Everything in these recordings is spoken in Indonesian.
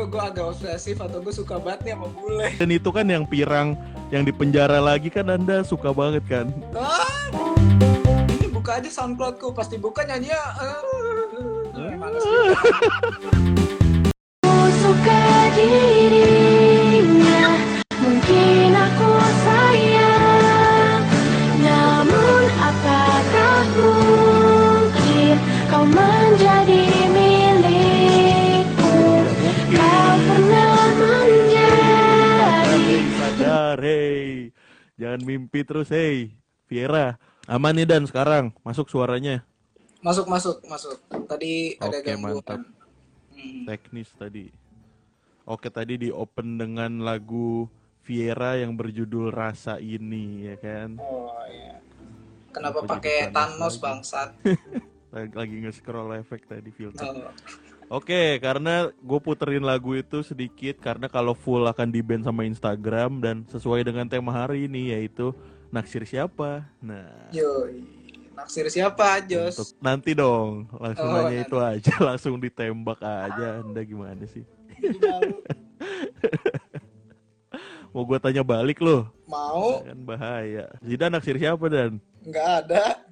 gue gue agak obsesif atau gue suka banget nih sama bule Dan itu kan yang pirang yang di penjara lagi kan Anda suka banget kan? ah, ini buka aja soundcloudku pasti buka nyanyinya uh, males gitu. Ku suka dirinya Jangan mimpi terus, hey. Viera, aman nih Dan sekarang. Masuk suaranya. masuk masuk masuk tadi ada Oke, gangguan mantap. Hmm. Teknis tadi. Oke, tadi di open dengan lagu Viera yang berjudul Rasa Ini, ya kan? oh iya kenapa pakai Thanos lagi? bangsat Lagi, lagi nge-scroll efek tadi filter. Oh, Oke, karena gue puterin lagu itu sedikit karena kalau full akan di ban sama Instagram dan sesuai dengan tema hari ini yaitu naksir siapa. Nah, yoi naksir siapa Jos untuk nanti dong langsung Oh, nanya nanti. itu aja, langsung ditembak aja. Anda gimana sih? Jadi. Mau gue tanya balik loh, mau kan bahaya. Zidan naksir siapa dan? nggak ada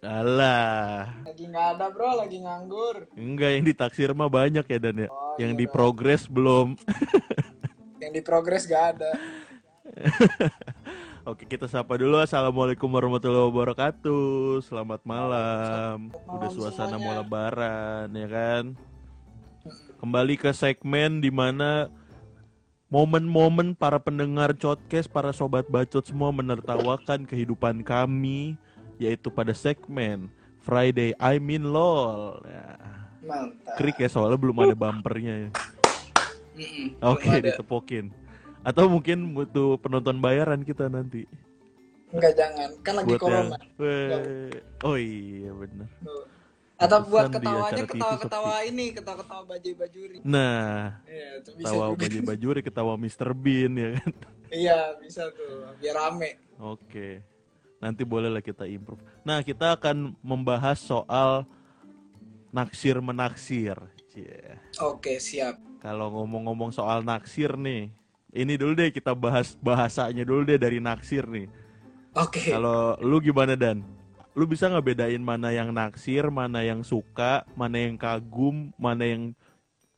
Alah, lagi nggak ada bro. Lagi nganggur. Enggak yang ditaksir mah banyak ya dan ya. Oh, yang iya di progres belum. yang di progres nggak ada. Oke kita sapa dulu. Assalamualaikum warahmatullahi wabarakatuh. Selamat malam. Selamat Udah malam suasana mau semuanya. lebaran ya kan? Kembali ke segmen di mana Momen-momen para pendengar podcast Para sobat bacot semua menertawakan kehidupan kami Yaitu pada segmen Friday I mean lol ya. mantap Krik ya soalnya belum ada bumpernya ya. Oke ada. ditepokin Atau mungkin butuh penonton bayaran kita nanti Enggak jangan, kan lagi buat corona. yang oh iya bener Tuh. Atau buat ketawanya ketawa-ketawa ini, ketawa-ketawa bajai bajuri. nah itu bisa ketawa baju bajuri ketawa Mr Bean ya kan Iya, bisa tuh. Biar rame. oke nanti boleh lah kita improve nah kita akan membahas soal naksir menaksir Cie. Oke, siap. kalau ngomong-ngomong soal naksir nih ini dulu deh kita bahas bahasanya dulu deh dari naksir nih Oke. Kalau lu gimana Dan? Lu bisa nggak bedain mana yang naksir, mana yang suka, mana yang kagum, mana yang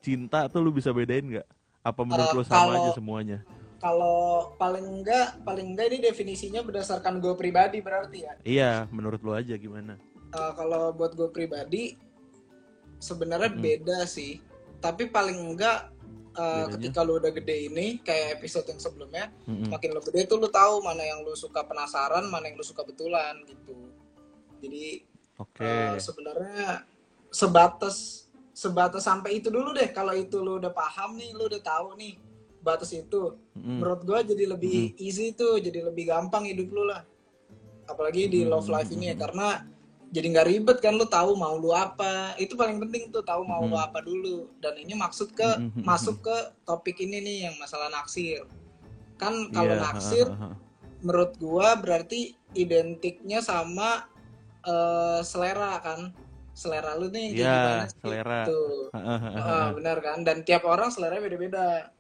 cinta tuh lu bisa bedain nggak? Apa menurut Eh, lu sama kalau- aja semuanya? Kalau paling enggak, paling enggak ini definisinya berdasarkan gue pribadi berarti ya. Iya, menurut lu aja gimana? Eh, kalau buat gue pribadi sebenarnya Hmm. beda sih. Tapi paling enggak Bedanya? ketika lu udah gede ini kayak episode yang sebelumnya, Mm-mm. makin lu gede tuh lu tahu mana yang lu suka penasaran, mana yang lu suka betulan gitu. Jadi Oke. eh, sebenarnya sebatas sebatas sampai itu dulu deh. Kalau itu lu udah paham nih, lu udah tahu nih batas itu. Mm-mm. Menurut gua jadi lebih easy tuh, jadi lebih gampang hidup lu lah. Apalagi di love life ini ya karena jadi nggak ribet kan lu tahu mau lu apa. Itu paling penting tuh tahu mau lu Hmm. apa dulu. Dan ini maksud ke hmm, masuk ke topik ini nih yang masalah naksir. Kan kalau Iya, naksir menurut gua berarti identiknya sama eh, selera kan selera lu nih Iya, gimana sih? selera. Tuh. Ah, benar kan dan tiap orang selera beda-beda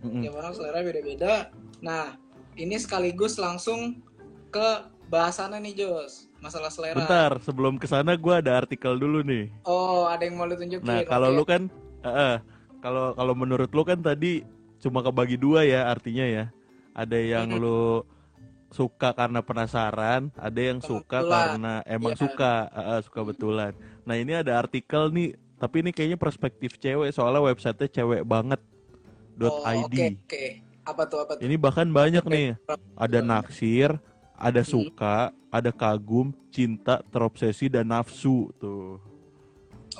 Tiap orang selera beda-beda nah ini sekaligus langsung ke bahasannya nih Jos masalah selera Bentar, sebelum ke sana gua ada artikel dulu nih. oh ada yang mau lu tunjukin Nah, kalau Oke. lu kan, eh, eh, kalau kalau menurut lu kan tadi cuma kebagi dua ya artinya ya. Ada yang Mm-mm. lu suka karena penasaran, ada yang suka betulan. karena emang Iya. suka, eh, suka betulan. Nah ini ada artikel nih, tapi ini kayaknya perspektif cewek soalnya websitenya cewek banget. Oh, .id. oke oke apa tuh apa tuh Ini bahkan banyak Oke. nih, ada naksir, ada Hmm. suka, ada kagum, cinta, terobsesi dan nafsu tuh.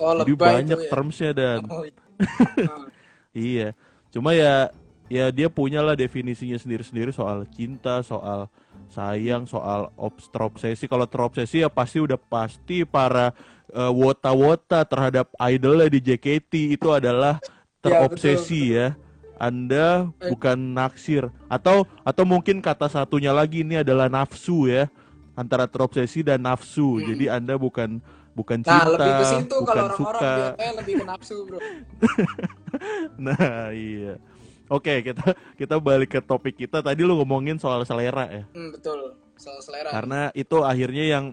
oh Jadi banyak ya termsnya dan oh, iya. Iya, cuma ya ya dia punya lah definisinya sendiri-sendiri soal cinta, soal sayang, soal obs- terobsesi. Kalau terobsesi ya pasti udah pasti para eh, wota-wota terhadap idolnya di JKT itu adalah terobsesi ya. Anda Eh. bukan naksir atau atau mungkin kata satunya lagi ini adalah nafsu ya antara terobsesi dan nafsu. Hmm. Jadi Anda bukan bukan nah cinta, lebih ke situ kalau bukan orang-orang suka. biasanya lebih ke nafsu bro Nah, iya. Oke, kita kita balik ke topik kita. Tadi lu ngomongin soal selera ya. Hmm, betul. Soal selera. Karena itu akhirnya yang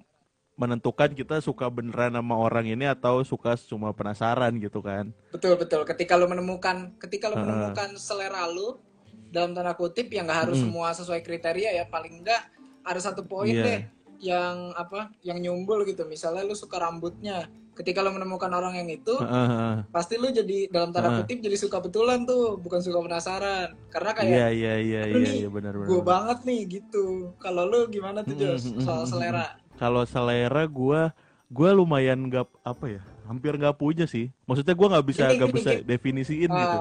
menentukan kita suka beneran sama orang ini atau suka cuma penasaran gitu kan. Betul betul. Ketika lo menemukan, ketika lo Heeh. menemukan selera lo dalam tanda kutip yang nggak harus Mm. semua sesuai kriteria ya. Paling enggak ada satu poin Iya. deh yang apa, yang nyumbul gitu. Misalnya lo suka rambutnya. Ketika lo menemukan orang yang itu, Heeh, heeh. pasti lo jadi dalam tanda kutip jadi suka betulan tuh, bukan suka penasaran. Karena kayak Iya, iya, iya, iya, iya benar benar. gue banget nih gitu. Kalau lo gimana tuh Jos soal selera? Kalau selera gua gua lumayan nggak apa ya, hampir nggak punya sih. Maksudnya gua nggak bisa nggak bisa gini. definisiin Uh, gitu.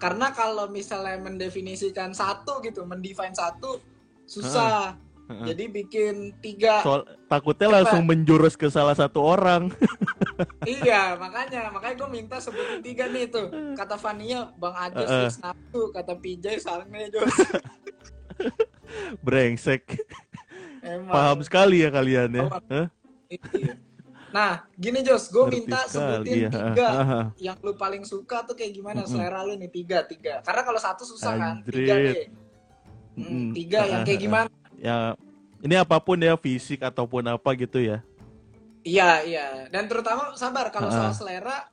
Karena kalau misalnya mendefinisikan satu gitu, mendefine satu susah. Heeh. Jadi bikin tiga. Soal takutnya Coba. langsung menjurus ke salah satu orang. iya, makanya makanya gue minta sebutin tiga nih tuh. Kata Vania, Bang Ajos Heeh. fix nafsu, kata PJ Sangne Jos. Brengsek. Emang. Paham sekali ya kalian ya. Iya. Nah, gini Jos, gue minta sebutin iya. tiga yang lu paling suka tuh kayak gimana Mm-mm. selera lu nih tiga tiga. Karena kalau satu susah kan, tiga deh. Hmm, tiga yang kayak gimana? Ya ini apa pun ya fisik ataupun apa gitu ya. Iya iya. Dan terutama sabar kalau soal selera,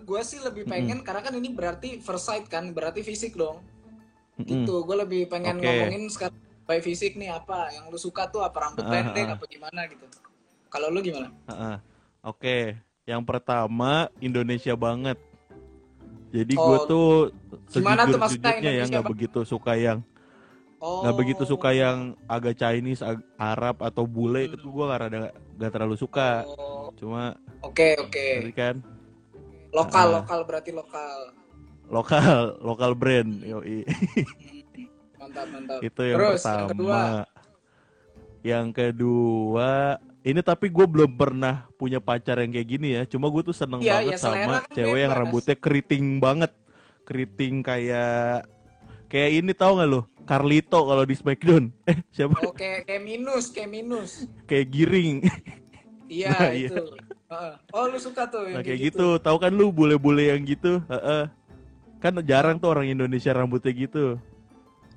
gue sih lebih pengen karena kan ini berarti first sight kan, berarti fisik dong. Mm-mm. Gitu. Gue lebih pengen Oke. ngomongin sekarang by fisik nih apa yang lu suka tuh apa rambut Ah, pendek ah. apa gimana gitu. Kalau lu gimana? Heeh. Oke, yang pertama Indonesia banget. Jadi Oh, gue tuh gimana tuh maksudnya sejujur-jujurnya ya nggak begitu suka yang Oh. nggak begitu suka yang agak Chinese, ag- Arab atau bule itu gue nggak rada nggak terlalu suka. Oh, Cuma Oke oke. tadi kan Lokal Ah. lokal berarti lokal. lokal lokal brand, yoi. Mantap mantap. itu yang Terus pertama. yang kedua. Yang kedua, ini tapi gue belum pernah punya pacar yang kayak gini ya. Cuma gue tuh seneng Iya, banget selera sama kan cewek yang rambutnya keriting banget, keriting kayak kayak ini tau gak lo? Carlito kalau di Smackdown. Eh siapa? Oh kayak kayak minus kayak minus. kayak giring. Iya Nah, iya. itu. Heeh. Oh lu suka tuh yang Nah kayak gitu. Tahu kan lu bule-bule yang gitu? Heeh. Kan jarang tuh orang Indonesia rambutnya gitu.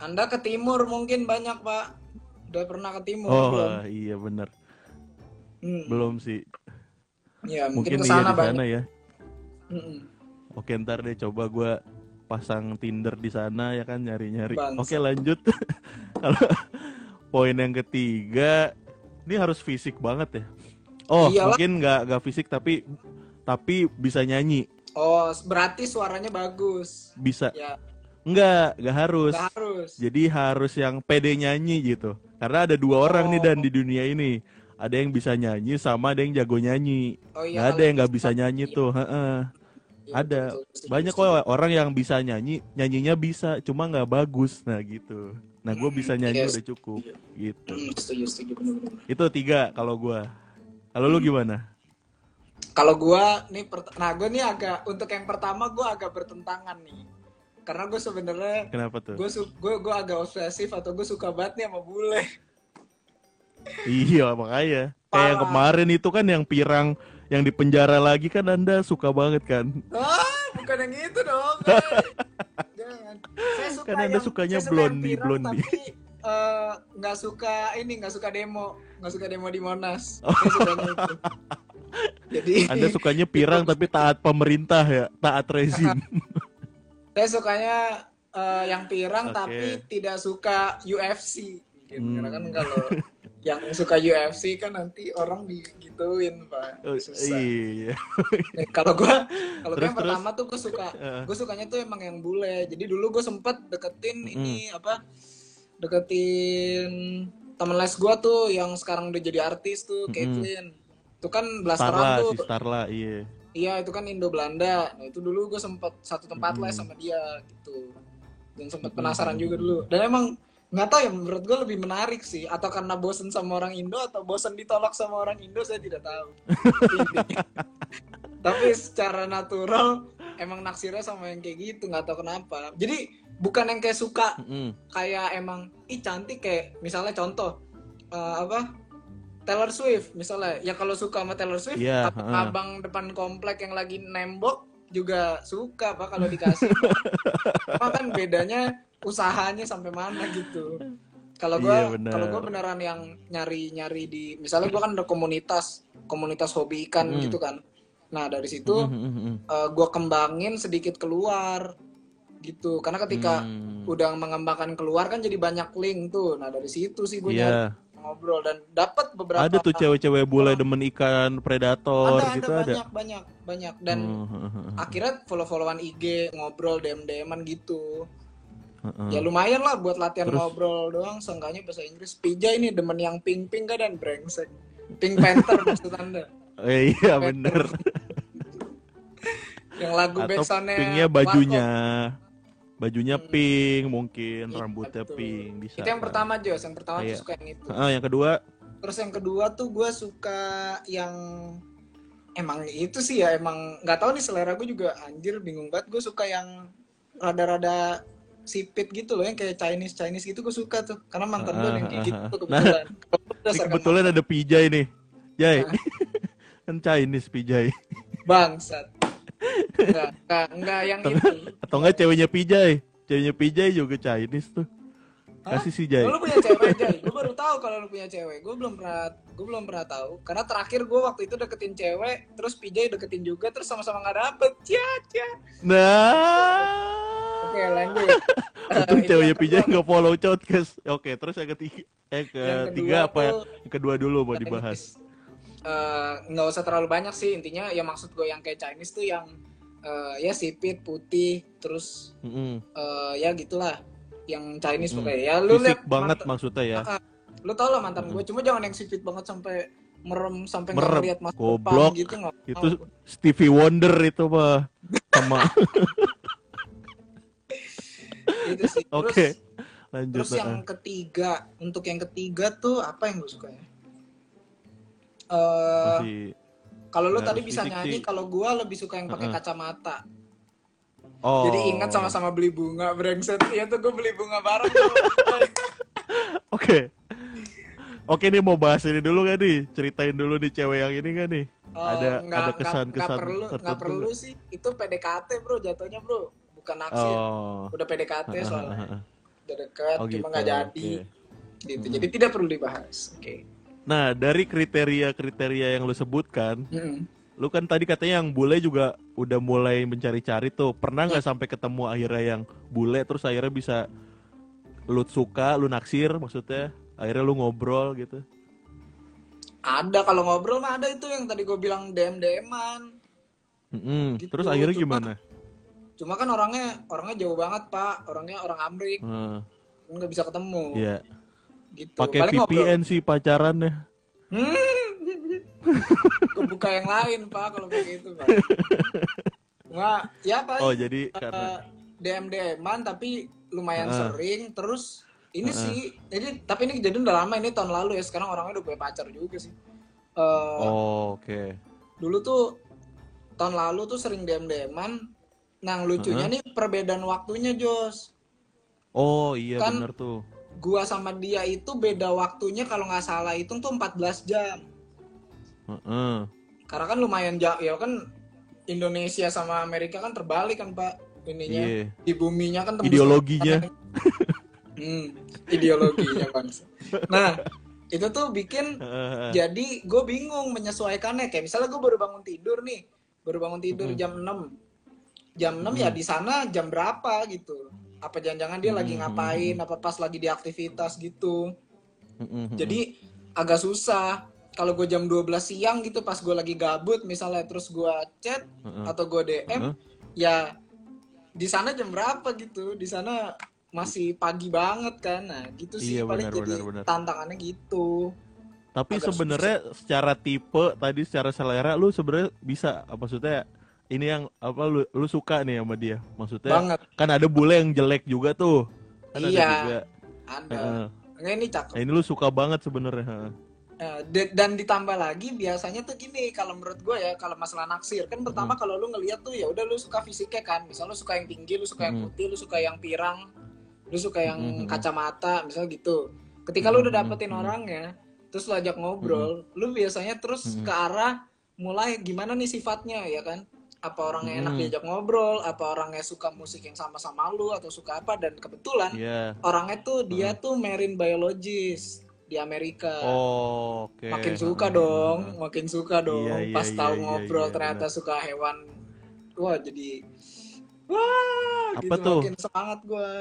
Anda ke timur mungkin banyak pak. Udah pernah ke timur Oh belum? iya bener. Hmm. Belum sih. Ya mungkin, Mungkin ke iya di sana ya. Mm-mm. Oke ntar deh coba gua pasang Tinder di sana ya kan nyari-nyari. Oke lanjut. Kalau poin yang ketiga, ini harus fisik banget ya. Oh Iyalah. mungkin nggak nggak fisik tapi tapi bisa nyanyi, Oh berarti suaranya bagus. bisa Ya nggak nggak harus. nggak harus. Jadi harus yang pede nyanyi gitu. Karena ada dua orang nih Oh. dan di dunia ini. Ada yang bisa nyanyi sama ada yang jago nyanyi. Oh iya. ada kalau yang nggak bisa nyanyi Iya, tuh. heeh. iya, ada. betul, betul. Banyak kok orang yang bisa nyanyi, nyanyinya bisa, cuma nggak bagus. Nah gitu. Nah gue bisa nyanyi Yes. udah cukup. Gitu. Hmm, setuju setuju bener-bener. Itu tiga kalau gue. Kalau lu gimana? Kalau gua nih, nah gue nih agak untuk yang pertama gua agak bertentangan nih. Karena gue sebenarnya Kenapa tuh? gue gue gue agak obsesif atau gue suka banget nih sama bule. Iya makanya. Kayak yang Parah. kemarin itu kan yang pirang yang di penjara lagi kan anda suka banget kan? Ah, bukan yang itu dong. eh. Jangan. Saya suka Kan Anda sukanya blondie. Tapi eh, nggak suka ini, nggak suka demo, nggak suka demo di Monas. Oh. Jadi Anda sukanya pirang tapi taat pemerintah ya, taat rezim. Saya sukanya eh, yang pirang Oke. tapi tidak suka UFC. Gitu. Hmm. Karena kan kalau yang suka UFC kan nanti orang digituin pak. Oh, Susah. iya. Nih, kalau gua kalau gua Terus, yang pertama tuh gue suka gue sukanya tuh emang yang bule jadi dulu gue sempet deketin Mm-mm. ini apa deketin temen les gue tuh yang sekarang udah jadi artis tuh. Caitlyn itu kan blasteran Starla, tuh si Starla, iya. Iya itu kan Indo Belanda nah itu dulu gue sempet satu tempat Mm-mm. les sama dia gitu. Dan sempet Mm-mm. penasaran juga dulu. Dan emang nggak tahu ya menurut gue lebih menarik sih. Atau karena bosen sama orang Indo atau bosen ditolak sama orang Indo saya tidak tahu. Tapi secara natural emang naksirnya sama yang kayak gitu nggak tahu kenapa. Jadi bukan yang kayak suka. Mm-mm. kayak emang ih cantik kayak misalnya contoh eh, apa Taylor Swift misalnya. Ya kalau suka sama Taylor Swift Iya, ab- heeh. abang depan komplek yang lagi nembok juga suka pak kalau dikasih. Cuma kan bedanya usahanya sampai mana gitu. Kalau gue Iya, benar. kalau gue beneran yang nyari nyari di misalnya gue kan ada komunitas komunitas hobi ikan Mm. gitu kan. Nah dari situ Mm, mm, mm, gue kembangin sedikit keluar gitu. Karena ketika Hmm. udah mengembangkan keluar kan jadi banyak link tuh. Nah dari situ sih gue nyari. Iya, ngobrol dan dapat beberapa ada tuh cewek-cewek bule demen ikan predator ada, gitu ada ada. banyak banyak banyak. Dan Hmm, hmm, akhirnya follow followan IG ngobrol dm dman gitu. Hmm, hmm. ya lumayan lah buat latihan Terus? ngobrol doang seenggaknya bahasa Inggris. Pija ini demen yang pink pink kan dan brengsek. Pink panther maksud anda. Eh, iya bener. yang lagu Atau backsoundnya pinknya bajunya, bajunya Hmm. pink mungkin, Iya, rambutnya betul. pink bisa. itu yang kan. pertama Jos yang pertama Iya. tuh suka yang itu Ah, yang kedua, terus yang kedua tuh gue suka yang emang itu sih ya emang nggak tahu nih selera gue juga anjir bingung banget gue suka yang rada-rada sipit gitu loh yang kayak Chinese Chinese gitu gue suka tuh karena mantan gue yang kayak gitu Ah, tuh nah, kebetulan kebetulan ada Pijay nih. Jay, Nah. kan Chinese Pijay. bangsat enggak enggak enggak yang Atau- itu Atau enggak ceweknya Pijay? Ceweknya Pijay juga Chinese tuh. Hah? Kasih si Jay. Lu punya cewek Jay gue baru tahu kalau lu punya cewek gue belum pernah gue belum pernah tahu karena terakhir gue waktu itu deketin cewek terus PJ deketin juga terus sama-sama nggak dapet cia cia Nah. oke lanjut Untung Eh, ceweknya Pijay nggak follow Codcast. Oke, terus yang ketiga, eh yang ketiga apa ya? Yang kedua dulu mau dibahas. Eh, nggak usah terlalu banyak sih intinya ya maksud gue yang kayak Chinese tuh yang eh, ya sipit putih terus Mm-mm. eh, ya gitulah yang Chinese Mm-mm. pokoknya ya lu lihat banget maksudnya ya. Ah, lu tau lah mantan gue cuma jangan yang sipit banget sampai merem sampai Merem. ngeliat masa Goblok. depan gitu nggak Itu. Stevie Wonder itu mah sama Gitu sih. Oke. lanjut. terus yang ketiga untuk yang ketiga tuh apa yang gue suka ya Eh, Masih kalau lu tadi bisa fisik nyanyi kalau gue lebih suka yang pakai Heeh. kacamata Oh. jadi ingat sama-sama beli bunga brengsek iya tuh gue beli bunga bareng. Oke. Oke nih mau bahas ini dulu kan nih? Ceritain dulu nih cewek yang ini kan nih? Oh, Ada- nggak- ada kesan-kesan nggak perlu nggak tertentu perlu sih itu PDKT bro jatuhnya bro bukan naksir Oh. udah PDKT soalnya udah dekat Oh cuma gitu. nggak jadi oke. gitu Mm-mm. jadi tidak perlu dibahas oke Nah dari kriteria-kriteria yang lu sebutkan, Mm-mm. lu kan tadi katanya yang bule juga udah mulai mencari-cari tuh. Pernah Iya. nggak sampai ketemu akhirnya yang bule terus akhirnya bisa lu suka, lu naksir maksudnya? Akhirnya lu ngobrol gitu. ada kalau ngobrol mah ada itu yang tadi gue bilang DM DM-an Mm-mm. Gitu, Terus akhirnya cuma- gimana? cuma kan orangnya orangnya jauh banget pak orangnya orang Amrik Heeh, nggak bisa ketemu Iya. Gitu Pakai Paling ngobrol. VPN sih pacarannya. kebuka yang lain pak kalau kayak gitu pak nggak ya pak Oh jadi karena DM DM-an tapi lumayan Ah. sering terus ini Ah. sih jadi tapi ini kejadian udah lama ini tahun lalu ya sekarang orangnya udah punya pacar juga sih Eh, Oh, oke. dulu tuh tahun lalu tuh sering DM DM-an nah lucunya nih perbedaan waktunya Jos Oh iya Kan- bener tuh. Gua sama dia itu beda waktunya kalau nggak salah hitung tuh 14 jam Heeh. karena kan lumayan jauh ya kan Indonesia sama Amerika kan terbalik kan pak ininya Iya. di buminya kan Ideologinya. hmm, ideologinya bangsa nah itu tuh bikin jadi gue bingung menyesuaikannya kayak misalnya gue baru bangun tidur nih baru bangun tidur Mm-mm. jam 6 jam 6 ya di sana jam berapa gitu apa jangan-jangan dia lagi Mm-mm. ngapain apa pas lagi di aktivitas gitu. Jadi agak susah. Kalau gue jam 12 siang gitu pas gue lagi gabut misalnya terus gue chat atau gue DM ya di sana jam berapa gitu? Di sana masih pagi banget kan? Nah gitu sih Iya, paling benar, jadi benar. tantangannya gitu. Tapi sebenarnya secara tipe tadi secara selera lu sebenarnya bisa apa maksudnya ini yang apa lu lu suka nih sama dia. Maksudnya banget kan ada bule yang jelek juga tuh. Kan ada Iya. juga. ada. Nggak, ini cakep Nah, ini lu suka banget sebenarnya. Eh, de- dan ditambah lagi biasanya tuh gini kalau menurut gue ya kalau masalah naksir kan pertama kalau lu ngeliat tuh ya udah lu suka fisiknya kan misal lu suka yang tinggi lu suka yang putih lu suka yang pirang lu suka yang Mm-mm. kacamata misal gitu ketika lu udah dapetin orangnya terus lu ajak ngobrol lu biasanya terus ke arah mulai gimana nih sifatnya ya kan apa orangnya enak Hmm. diajak ngobrol, apa orangnya suka musik yang sama-sama lu atau suka apa dan kebetulan Iya. orangnya tuh dia tuh marine biologist di Amerika. Oh, oke. makin suka Heeh. dong, makin suka dong. Iya, iya, Pas iya, tahu iya, ngobrol iya, ternyata suka hewan, wah jadi wah Apa gitu tuh? makin semangat gua.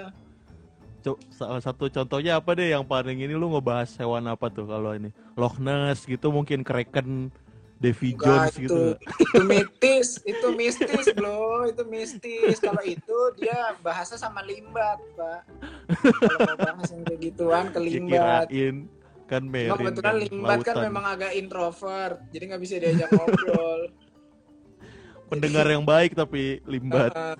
Co- salah satu contohnya apa deh yang paling ini lu ngebahas hewan apa tuh kalau ini Loch Ness gitu mungkin Kraken Davy Jones gitu itu, itu mistis, itu mistis bro, itu mistis. Kalau itu dia bahasa sama limbat, pak. Kalau mau bahas yang kayak gituan ke Ya, limbat. kirain kan Merin kebetulan kan, limbat kan lautan. memang agak introvert, jadi nggak bisa diajak ngobrol. pendengar yang baik tapi limbat Ah,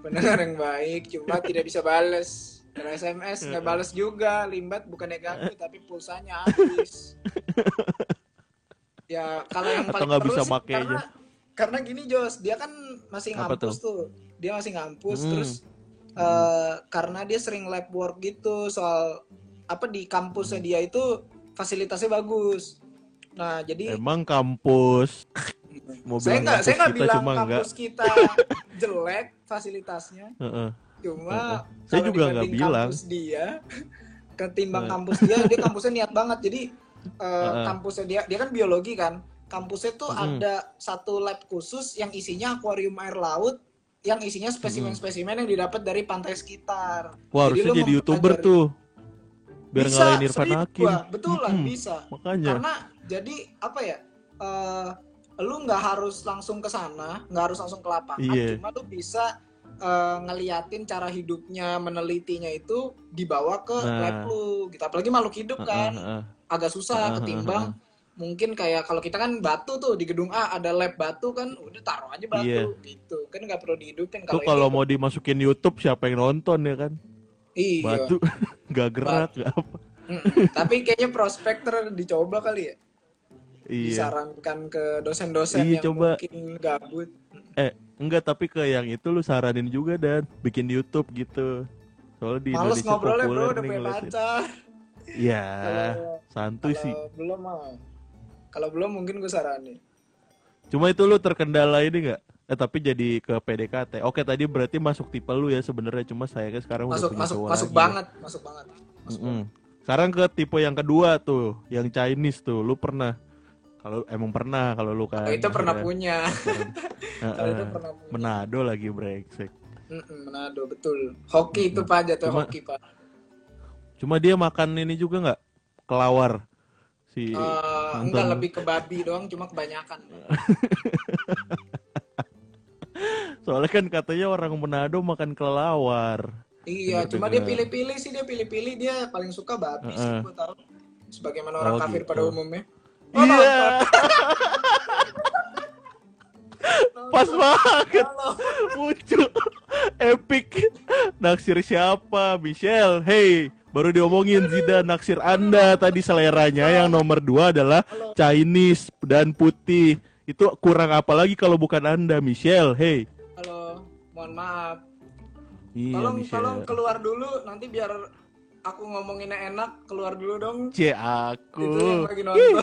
pendengar yang baik, cuma tidak bisa bales. Kalau SMS nggak bales juga, limbat bukannya ganggu tapi pulsanya habis. Ya kalau yang Atau paling nggak bisa makainya. karena karena gini Jos, dia kan masih ngampus tuh. Dia masih ngampus Hmm. terus eh, karena dia sering lab work gitu soal apa di kampusnya dia itu fasilitasnya bagus. Nah, jadi emang kampus mau saya nggak saya nggak bilang cuma enggak kampus kita jelek fasilitasnya cuma. Saya juga nggak bilang. kampus dia ketimbang kampus dia dia kampusnya niat banget jadi eh, Heeh. kampusnya. Dia dia kan biologi kan. Kampusnya tuh Mm-mm. ada satu lab khusus yang isinya akuarium air laut yang isinya spesimen-spesimen yang didapat dari pantai sekitar. Wah, Jadi harusnya jadi youtuber tuh. Biar bisa ngalahin Irfan Hakim. Betulan Mm-mm. bisa. Makanya. Karena jadi apa ya eh lu nggak harus langsung ke sana nggak harus langsung ke lapangan. Iya. cuma lu bisa eh, ngeliatin cara hidupnya menelitinya itu dibawa ke Nah. lab lu gitu. Apalagi makhluk hidup Heeh, kan. heeh. agak susah ketimbang mungkin kayak kalau kita kan batu tuh di gedung A ada lab batu kan udah taruh aja batu Iya. gitu. Kan nggak perlu dihidupin kalau kalau mau dimasukin YouTube siapa yang nonton ya kan? Iya. Batu nggak gerak nggak apa. Tapi kayaknya prospektor dicoba kali ya. Iya. Disarankan ke dosen-dosen Iya, yang coba. mungkin gabut. Eh enggak tapi ke yang itu lu saranin juga dan bikin di YouTube gitu soalnya di Males Indonesia ngobrolnya bro, udah punya pacar. Iya, santuy sih. kalau belum mah, kalau belum mungkin gue saranin. Cuma itu lu terkendala ini nggak? Eh tapi jadi ke PDKT. Oke tadi berarti masuk tipe lu ya sebenarnya. Cuma saya kan sekarang udah Masuk punya masuk masuk lagi ya. banget, masuk banget. Masuk Mm-mm. Sekarang ke tipe yang kedua tuh, yang Chinese tuh. Lu pernah? Kalau emang pernah kalau lu kan. Oh, itu pernah punya. Heeh. Kalau itu pernah punya. Manado lagi brengsek. Mm-mm, Manado betul. Hoki itu pak jatuh Cuma- hoki pak. Cuma dia makan ini juga nggak? Kelawar. Si mantan enggak lebih ke babi doang, cuma kebanyakan. Soalnya kan katanya orang Manado makan kelawar. Iya, cuma dia pilih-pilih sih dia pilih-pilih dia paling suka babi sih Heeh. gue tahu. Sebagaimana orang Oh, kafir gitu. pada umumnya. Iya. Pas banget. Muncul. Epic. Naksir siapa? Michelle. Hey baru diomongin Zidane naksir anda. Tadi seleranya yang nomor dua adalah Chinese dan putih. Itu kurang apa lagi kalau bukan anda Michelle? Hey. Halo, mohon maaf. iya tolong tolong Michelle keluar dulu. Nanti biar aku ngomonginnya enak keluar dulu dong. C itu yang aku lagi nonton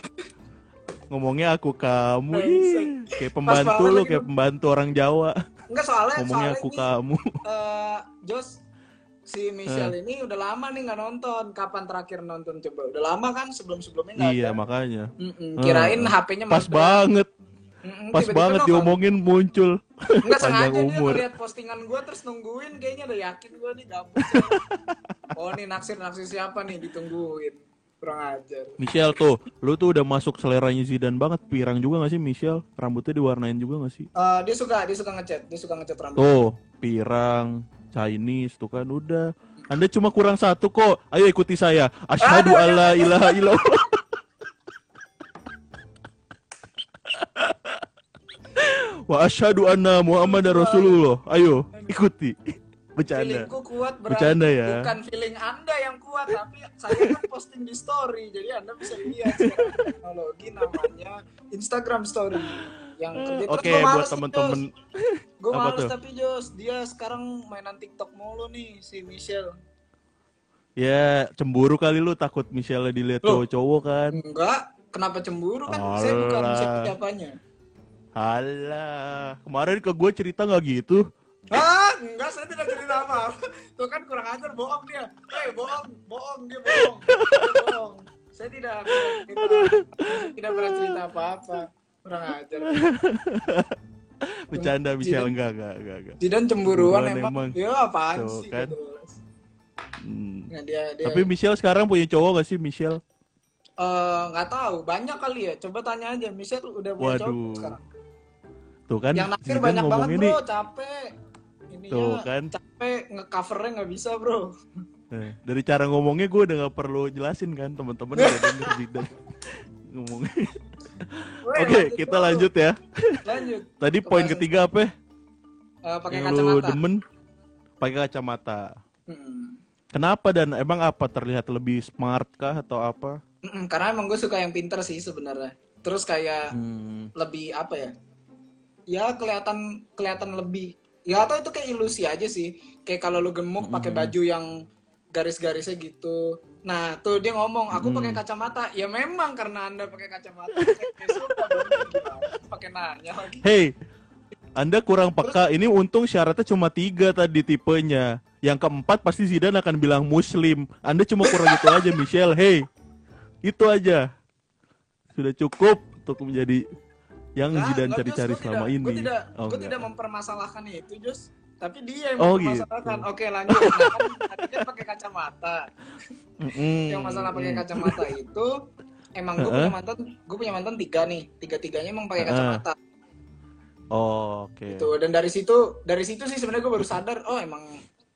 ngomongnya aku kamu. Ih, kayak pembantu lu lagi kayak pembantu orang Jawa. Enggak soalnya ngomongnya soalnya aku ini, kamu. eh, Jos si Michelle ini udah lama nih nggak nonton. Kapan terakhir nonton? Coba udah lama kan? Sebelum sebelumnya nggak iya ada. makanya. Mm-mm, kirain Eh, HP-nya pas meledak. banget. Mm-mm, pas banget diomongin muncul. Enggak sengaja panjang dia umur. ngeliat postingan gue terus nungguin. Kayaknya udah yakin gue nih dapet. Oh nih naksir naksir siapa nih? Ditungguin kurang ajar Michelle tuh, lu tuh udah masuk seleranya Zidane banget. Pirang juga gak sih Michelle? Rambutnya diwarnain juga gak sih? Eh, dia suka dia suka ngecat dia suka ngecat rambut Tuh, pirang, Chinese tuh kan udah. Anda cuma kurang satu kok. Ayo ikuti saya. Asyhadu alla ilaha illallah. Wa asyhadu anna Muhammad Rasulullah. Ayo, ikuti. Bercanda. feelingku kuat berarti Bercanda ya. bukan feeling anda yang kuat tapi saya kan posting di story jadi anda bisa lihat teknologi namanya Instagram story yang kerja Oke, buat temen-temen gue males tuh? tapi Jos dia sekarang mainan TikTok mulu nih si Michelle ya cemburu kali lu takut Michelle dilihat cowok-cowok kan. enggak kenapa cemburu kan saya bukan Alah. siapa siapanya Halah, kemarin ke gue cerita nggak gitu. Ah, enggak, saya tidak cerita apa. Tuh kan kurang ajar, bohong dia. Eh, bohong, bohong, dia bohong. Dia bohong. Saya tidak cerita, tidak pernah cerita apa-apa. Kurang ajar. Bercanda Tidak. Michelle enggak enggak enggak enggak. Zidan cemburuan emang. emang. Ya apaan Tuh, sih? kan. gitu. Hmm. Nah, dia, dia Tapi Michelle sekarang punya cowok gak sih Michelle? eh, nggak tahu, banyak kali ya. Coba tanya aja, Michelle udah punya cowok Waduh. sekarang. Tuh kan Yang Zidan banyak banget ini. bro, capek. Ininya Tuh kan. capek nge-covernya nggak bisa bro. Eh, dari cara ngomongnya gue udah gak perlu jelasin kan teman-teman udah denger Zidan ngomongnya. Oke, kita bro. lanjut ya. Lanjut. Tadi poin ketiga apa? ya? Eh, pakai Yang lu kacamata. demen pakai kacamata. Mm-mm. Kenapa dan emang apa terlihat lebih smart kah atau apa? Mm-mm, Karena emang gue suka yang pinter sih sebenarnya. Terus kayak Hmm. lebih apa ya? Ya kelihatan kelihatan lebih. Ya atau itu kayak ilusi aja sih. Kayak kalau lu gemuk pakai Mm. baju yang garis-garisnya gitu. Nah, tuh dia ngomong, aku Mm. pakai kacamata. Ya memang karena Anda pakai kacamata. Pakai nanya lagi. Hey, Anda kurang peka. Ini untung syaratnya cuma tiga tadi tipenya. Yang keempat pasti Zidane akan bilang Muslim. Anda cuma kurang itu aja, Michelle. Hey, itu aja. Sudah cukup untuk menjadi yang Nah, Zidane cari-cari selama tidak- ini. Gua tidak, Oh, enggak. tidak mempermasalahkan itu, Jos. Tapi dia yang Oh, mempermasalahkan. gitu. Oke, lanjut. Nah, kan kan pakai kacamata. Mm-mm. Yang masalah pakai kacamata itu emang gue punya mantan, gue punya mantan tiga nih. Tiga-tiganya emang pakai kacamata. Oh, oke. Gitu. Dan dari situ, dari situ sih sebenarnya gue baru sadar, oh emang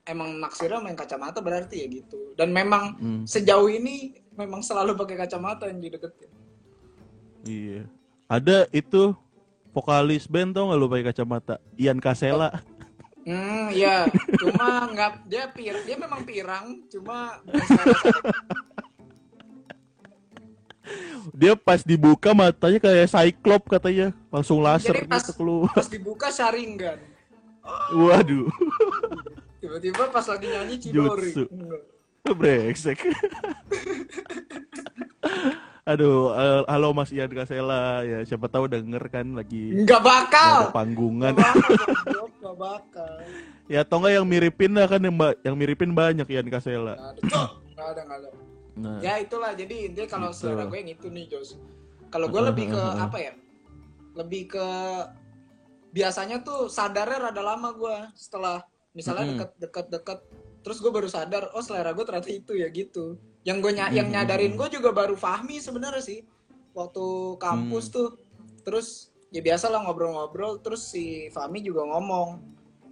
emang naksirnya main kacamata berarti ya gitu. Dan memang Hmm, sejauh ini memang selalu pakai kacamata yang dideketin. iya. Ada itu vokalis band tau gak lu pakai kacamata? Ian Kasela. Hmm, iya. Cuma nggak dia pir, dia memang pirang, cuma. Dia pas dibuka matanya kayak cyclop katanya, langsung laser Jadi pas- gitu keluar. pas dibuka Sharingan. Waduh, Tiba-tiba pas lagi nyanyi. Enggak. brengsek. Aduh, eh, halo Mas Ian Kasela ya, siapa tahu denger kan lagi Nggak bakal. ada panggungan. Nggak bakal, nggak ya atau enggak yang miripin lah kan yang, yang miripin banyak Ian Kasela. Nggak ada. Nggak ada, nggak. Nah, Ya itulah, jadi intinya kalau Gitu. selera gue yang itu nih, Jos. Kalau gue lebih ke apa ya? Lebih ke biasanya tuh sadarnya rada lama gue setelah misalnya deket-deket-deket terus gue baru sadar oh selera gue ternyata itu ya gitu yang gue ny- yang Mm-mm. nyadarin gue juga baru Fahmi sebenarnya sih waktu kampus Mm. tuh terus ya biasa lah ngobrol-ngobrol terus si Fahmi juga ngomong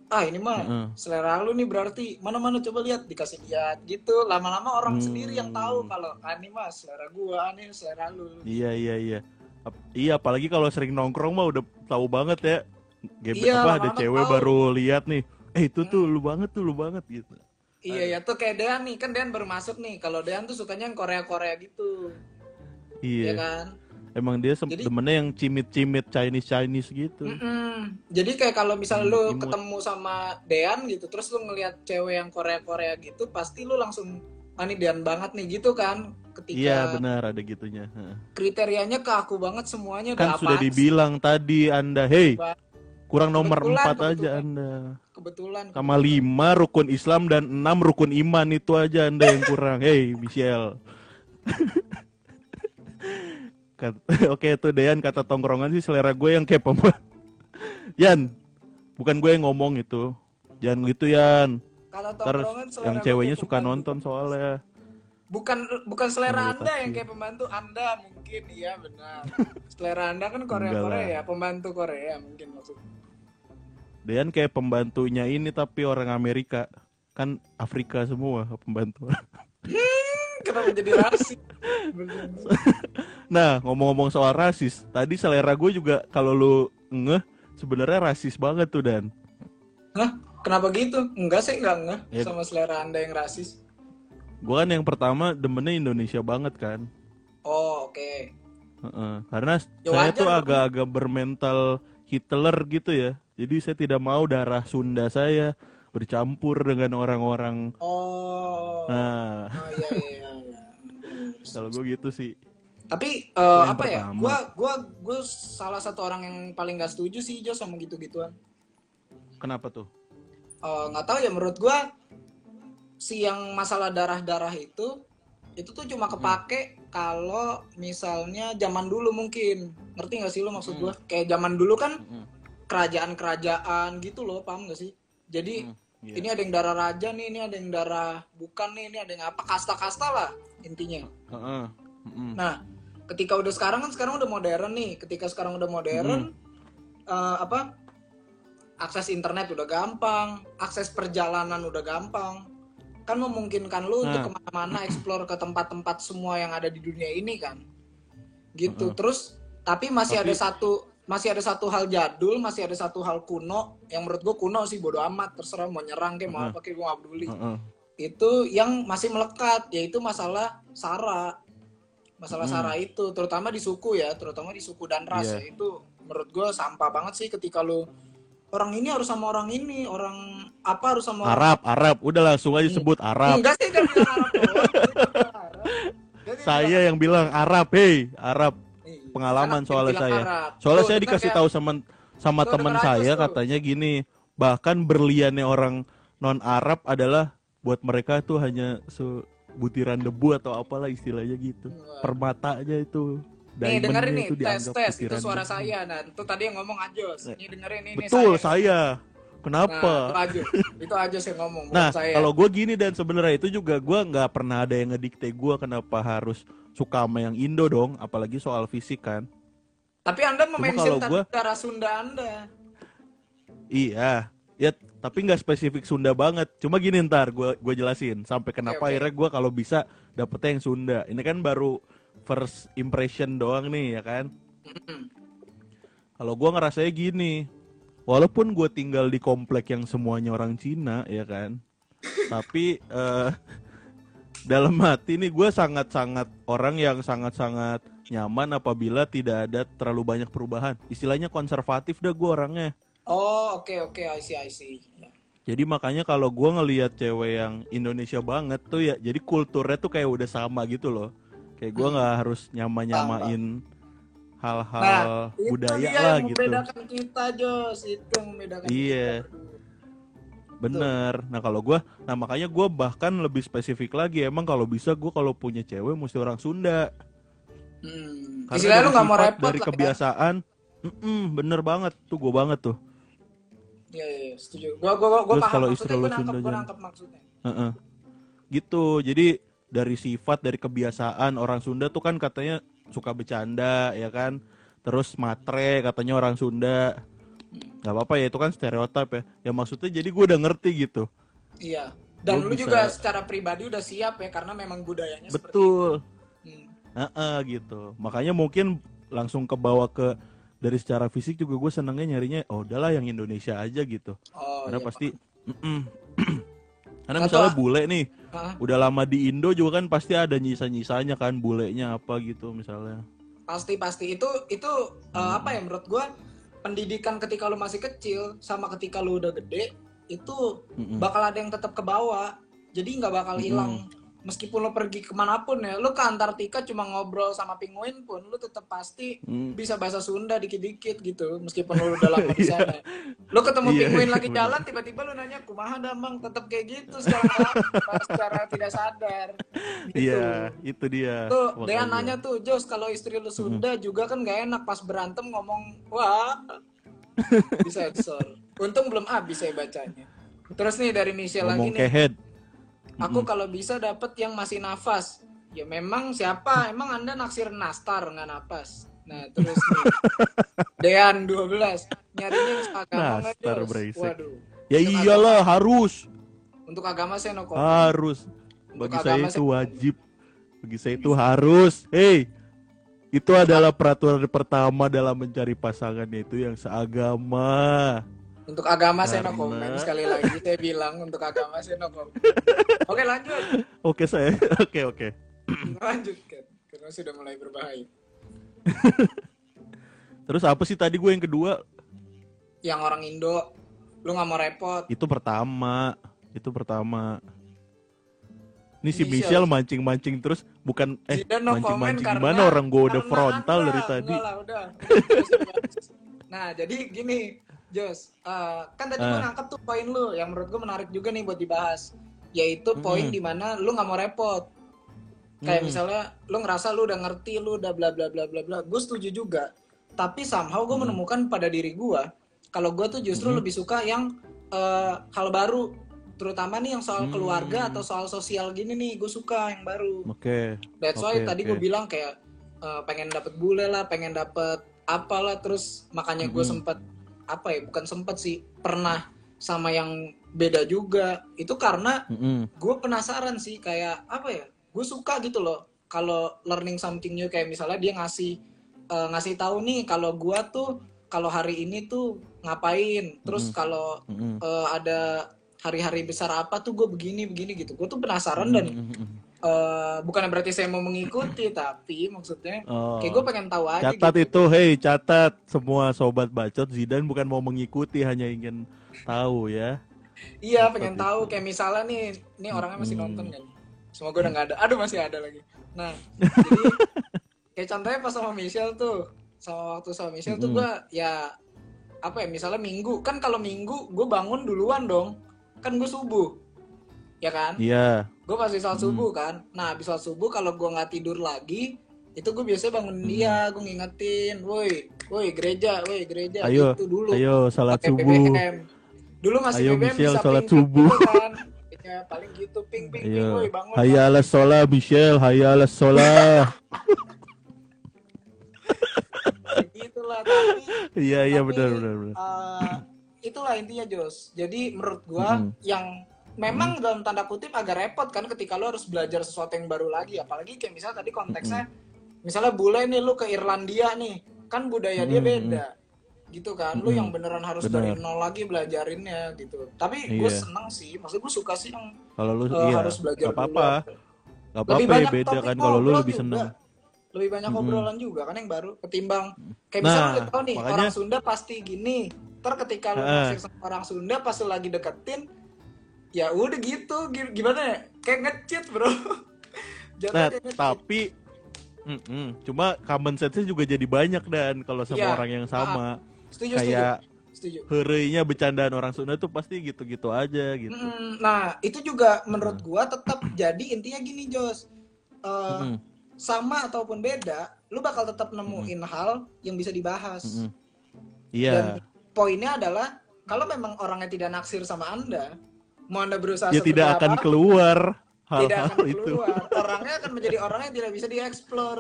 ah ini mah Heeh. selera lu nih berarti mana mana coba lihat dikasih lihat gitu lama-lama orang Hmm. sendiri yang tahu kalau ah, ini mah selera gua ah, ini selera lu Iya iya iya. Ap- Iya apalagi kalau sering nongkrong mah udah tahu banget ya. Gebe, Iya, apa ada cewek tahu. baru lihat nih. Eh itu tuh lu banget tuh lu banget gitu. Iya ya tuh kayak Dean nih kan Dean baru masuk nih kalau Dean tuh sukanya yang Korea Korea gitu Iya. ya kan Emang dia sem- Jadi- demennya yang cimit-cimit Chinese Chinese gitu. Mm-mm. jadi kayak kalau misalnya lu Imut. ketemu sama Dean gitu terus lu ngelihat cewek yang Korea Korea gitu pasti lu langsung ah ini Dean banget nih gitu kan ketika Iya benar ada gitunya. Kriterianya ke aku banget semuanya Kan udah sudah apaan sih? dibilang tadi Anda, hey kurang nomor Kebetulan, empat aja. Anda. Kebetulan Sama lima rukun Islam dan enam rukun iman itu aja Anda yang kurang. Hey Michelle. Oke itu Dean kata tongkrongan sih selera gue yang kayak pemba. Yan, bukan gue yang ngomong itu. Jangan gitu Yan. kalau Ntar tongkrongan selera yang ceweknya suka nonton soalnya. bukan bukan selera Menurut anda yang kayak pembantu anda mungkin iya benar selera anda kan Korea Korea ya pembantu Korea mungkin maksudnya Dean kayak pembantunya ini tapi orang Amerika. Kan Afrika semua pembantu. kenapa jadi rasis. Nah, ngomong-ngomong soal rasis, tadi selera gue juga kalau lu ngeh sebenarnya rasis banget tuh Dan. Hah? kenapa gitu enggak sih enggak enggak Ya. sama selera anda yang rasis Gue kan yang pertama demennya Indonesia banget kan. oh oke Heeh. Karena Ya saya tuh agak-agak bermental Hitler gitu ya. Jadi saya tidak mau darah Sunda saya bercampur dengan orang-orang. oh Nah, oh iya iya iya, iya. kalau gue gitu sih. Tapi yang apa ya? pertama. Gua gua gua salah satu orang yang paling gak setuju sih Jo sama gitu-gituan. Kenapa tuh? Eh, nggak tahu ya menurut gua si yang masalah darah-darah itu itu tuh cuma kepake kalau misalnya zaman dulu mungkin ngerti nggak sih lo maksud gua kayak zaman dulu kan Mm-mm. Kerajaan-kerajaan gitu loh paham gak sih jadi Mm, iya. ini ada yang darah raja nih ini ada yang darah bukan nih ini ada yang apa kasta-kasta lah intinya Heeh. Mm-mm. Nah, ketika udah sekarang kan sekarang udah modern nih. Ketika sekarang udah modern, eh, apa? Akses internet udah gampang, akses perjalanan udah gampang. Kan memungkinkan lu untuk Nah. ke mana-mana, explore ke tempat-tempat semua yang ada di dunia ini kan. Gitu. Heeh. Terus, tapi masih Tapi- ada satu masih ada satu hal jadul, masih ada satu hal kuno yang menurut gua kuno sih bodo amat terserah mau nyerang kayak mau apa kayak gua gak peduli itu yang masih melekat yaitu masalah sara masalah Hmm. sara itu terutama di suku ya terutama di suku dan ras Iya. ya itu menurut gue sampah banget sih ketika lu orang ini harus sama orang ini orang apa harus sama orang Arab, Arab. Udah langsung aja sebut Arab. enggak sih bilang Arab Arab. Saya yang bilang Arab, hei, Arab. Pengalaman dia soalnya saya. Arab. Soalnya Tuh, saya dikasih ya. tahu sama sama teman saya tuh. katanya gini, bahkan berliannya orang non Arab adalah buat mereka tuh hanya sebutiran debu atau apalah istilahnya gitu. Permata aja itu. Nih dengerin nih itu tes tes itu butiran suara debu. saya nah itu tadi yang ngomong Ajos nih dengerin ini Betul, saya. saya. Nah, Kenapa? itu Ajos itu Ajos yang ngomong bukan Nah, saya kalau gue gini dan sebenarnya itu juga gue nggak pernah ada yang ngedikte gue kenapa harus suka sama yang Indo dong, apalagi soal fisik kan. tapi anda memention gua- darah Sunda anda Iya, ya tapi nggak spesifik Sunda banget. Cuma gini ntar gue gue jelasin sampai kenapa oke. akhirnya gue kalau bisa dapetnya yang Sunda. Ini kan baru first impression doang nih ya kan. Kalau gue ngerasanya gini, walaupun gue tinggal di komplek yang semuanya orang Cina ya kan, tapi eh, dalam hati nih gue sangat-sangat orang yang sangat-sangat nyaman apabila tidak ada terlalu banyak perubahan. Istilahnya konservatif dah gue orangnya. Oh, oke oke, I see I see. Ya. Jadi makanya kalau gua ngelihat cewek yang Indonesia banget tuh ya, jadi kulturnya tuh kayak udah sama gitu loh. Kayak gua Hmm. nggak harus nyama-nyamain hal-hal Nah, itu budaya dia lah yang gitu. membedakan kita, Jos. Itu membedakan Iya. kita Bener. Nah kalau gua, nah makanya gua bahkan lebih spesifik lagi. Emang kalau bisa gua kalau punya cewek mesti orang Sunda. Hmm. Karena Istilahnya dari lu nggak mau repot dari lah ya. kebiasaan. mm-mm, bener banget tuh gua banget tuh. Iya, iya, iya, setuju. Gua gua gua, gua Terus paham kalau istri lu gua nangkep, Sunda gua jangan. nangkep maksudnya. Heeh. Gitu. Jadi dari sifat, dari kebiasaan orang Sunda tuh kan katanya suka bercanda ya kan. Terus matre katanya orang Sunda. Gak apa-apa ya itu kan stereotip ya. Ya maksudnya jadi gue udah ngerti gitu. Iya. Dan Gua lu bisa- juga secara pribadi udah siap ya karena memang budayanya seperti Betul. Hmm. Heeh gitu. Makanya mungkin langsung ke bawah ke dari secara fisik juga gue senengnya nyarinya oh udahlah yang Indonesia aja gitu. Oh, Karena iya, pasti mm-mm. Karena Atau- misalnya bule nih, Hah? udah lama di Indo juga kan pasti ada nyisa-nyisanya kan bulenya apa gitu misalnya. pasti pasti itu itu Hmm. apa ya menurut gua pendidikan ketika lu masih kecil sama ketika lu udah gede itu Mm-mm. bakal ada yang tetap ke bawah. Jadi nggak bakal hilang meskipun lu pergi ke mana pun ya lu ke Antartika cuma ngobrol sama penguin pun lu tetap pasti Mm. bisa bahasa Sunda dikit-dikit gitu meskipun lu udah lama di Iya. sana lu ketemu Iya, penguin iya, lagi bener. jalan tiba-tiba lu nanya kumaha damang tetap kayak gitu secara secara tidak sadar gitu Iya, itu dia. Tuh, Makanya. Dean nanya tuh, Jos, kalau istri lu Sunda juga kan gak enak pas berantem ngomong, wah, bisa sensor. Untung belum habis saya bacanya. Terus nih dari Michelle lagi ngomong nih, aku kalau bisa dapet yang masih nafas. Ya memang siapa? Emang anda naksir nastar nggak nafas? Nah terus nih, Dean 12, nyarinya yang agama Nastar brengsek. Waduh, Ya iyalah harus, untuk agama saya no comment. harus. Untuk Bagi agama saya itu saya- wajib. Bagi saya itu harus. Hei, itu adalah peraturan pertama dalam mencari pasangan yaitu yang seagama. Untuk agama saya no comment sekali lagi saya bilang untuk agama saya no comment. Oke lanjut. Oke saya, oke oke. lanjutkan karena sudah mulai berbahaya Terus apa sih tadi gue yang kedua? yang orang Indo lu nggak mau repot Itu pertama, itu pertama. Ini si Michelle mancing-mancing terus bukan eh no mancing-mancing karena gimana orang gue udah frontal dari tadi. Lah, udah. nah, jadi gini, Jos. eh, kan tadi gue Ah. nangkep tuh poin lu yang menurut gue menarik juga nih buat dibahas. Yaitu poin Mm-mm. di mana lu nggak mau repot. Kayak Mm-mm. misalnya lu ngerasa lu udah ngerti, lu udah bla bla bla bla bla. Gue setuju juga. Tapi somehow gue Mm-mm. menemukan pada diri gue kalau gue tuh justru Mm-mm. lebih suka yang eh, hal baru terutama nih yang soal Hmm. keluarga atau soal sosial gini nih gue suka yang baru Oke. That's why Oke, tadi gue bilang kayak eh, pengen dapet bule lah, pengen dapet apalah terus makanya gue Mhm. sempet apa ya bukan sempet sih pernah sama yang beda juga itu karena Mm-mm. gue penasaran sih kayak apa ya gue suka gitu loh kalau learning something new kayak misalnya dia ngasih eh, ngasih tahu nih kalau gue tuh kalau hari ini tuh ngapain terus Mhm. kalau Mm-mm. eh, ada hari-hari besar apa tuh gue begini begini gitu gue tuh penasaran dan Eh bukan berarti saya mau mengikuti tapi maksudnya Oh. kayak gue pengen tahu aja Catat gitu. itu, hei catat semua sobat bacot Zidane bukan mau mengikuti hanya ingin tahu ya. iya pengen Catat tahu itu. kayak misalnya nih nih orangnya masih Hmm. nonton kan semoga udah nggak ada aduh masih ada lagi nah jadi kayak contohnya pas sama Michelle tuh sama waktu sama Michelle tuh Mm-mm. gue ya apa ya misalnya minggu kan kalau minggu gue bangun duluan dong kan gue subuh ya kan Iya. gue pasti sholat Hmm. subuh kan nah habis sholat subuh kalau gue nggak tidur lagi itu gue biasanya bangun Hmm. dia gue ngingetin woi woi gereja woi gereja Ayo, gitu dulu Ayo salat subuh. BBM dulu masih Ayo, BBM Michelle, bisa sholat ping subuh. kan ya paling gitu ping ping ping woi bangun Hayya ala sholah Michelle, hayya ala bangun. gitulah tapi Iya iya benar benar benar. eh, itulah intinya Jos jadi menurut gue Mm-mm. yang memang dalam tanda kutip agak repot kan ketika lo harus belajar sesuatu yang baru lagi apalagi kayak misalnya tadi konteksnya misalnya bule nih lu ke Irlandia nih kan budaya dia Mm-mm. beda gitu kan lu Mm-mm. yang beneran harus Bener. dari nol lagi belajarinnya gitu tapi gue Iya. seneng sih maksud gue suka sih yang Kalau lu eh, iya, harus belajar gak apa-apa. Gak lebih apa-apa ya banyak beda kan kalau lu ngobrol lebih juga. seneng. lebih banyak Mm-mm. obrolan juga kan yang baru ketimbang kayak Nah, misalnya lu tau nih makanya- orang Sunda pasti gini ter ketika lu sama orang Sunda pas lu lagi deketin ya udah gitu Gi- gimana ya kayak ngecit bro Jatuhnya Nah, kayak nge-cheat. tapi Mm-mm. cuma common sense juga jadi banyak dan kalau sama Iya. orang yang sama setuju kayak setuju setuju heureuinya bercandaan orang Sunda tuh pasti gitu-gitu aja gitu. Mm, nah itu juga menurut gua tetap jadi intinya gini Jos Eh, Mm-mm. sama ataupun beda lu bakal tetap nemuin hal yang bisa dibahas Mm-mm. Dan Iya. poinnya adalah kalau memang orangnya tidak naksir sama anda, mau anda berusaha Dia seperti tidak akan apa, keluar tidak hal-hal akan itu. keluar. Orangnya akan menjadi orang yang tidak bisa dieksplor.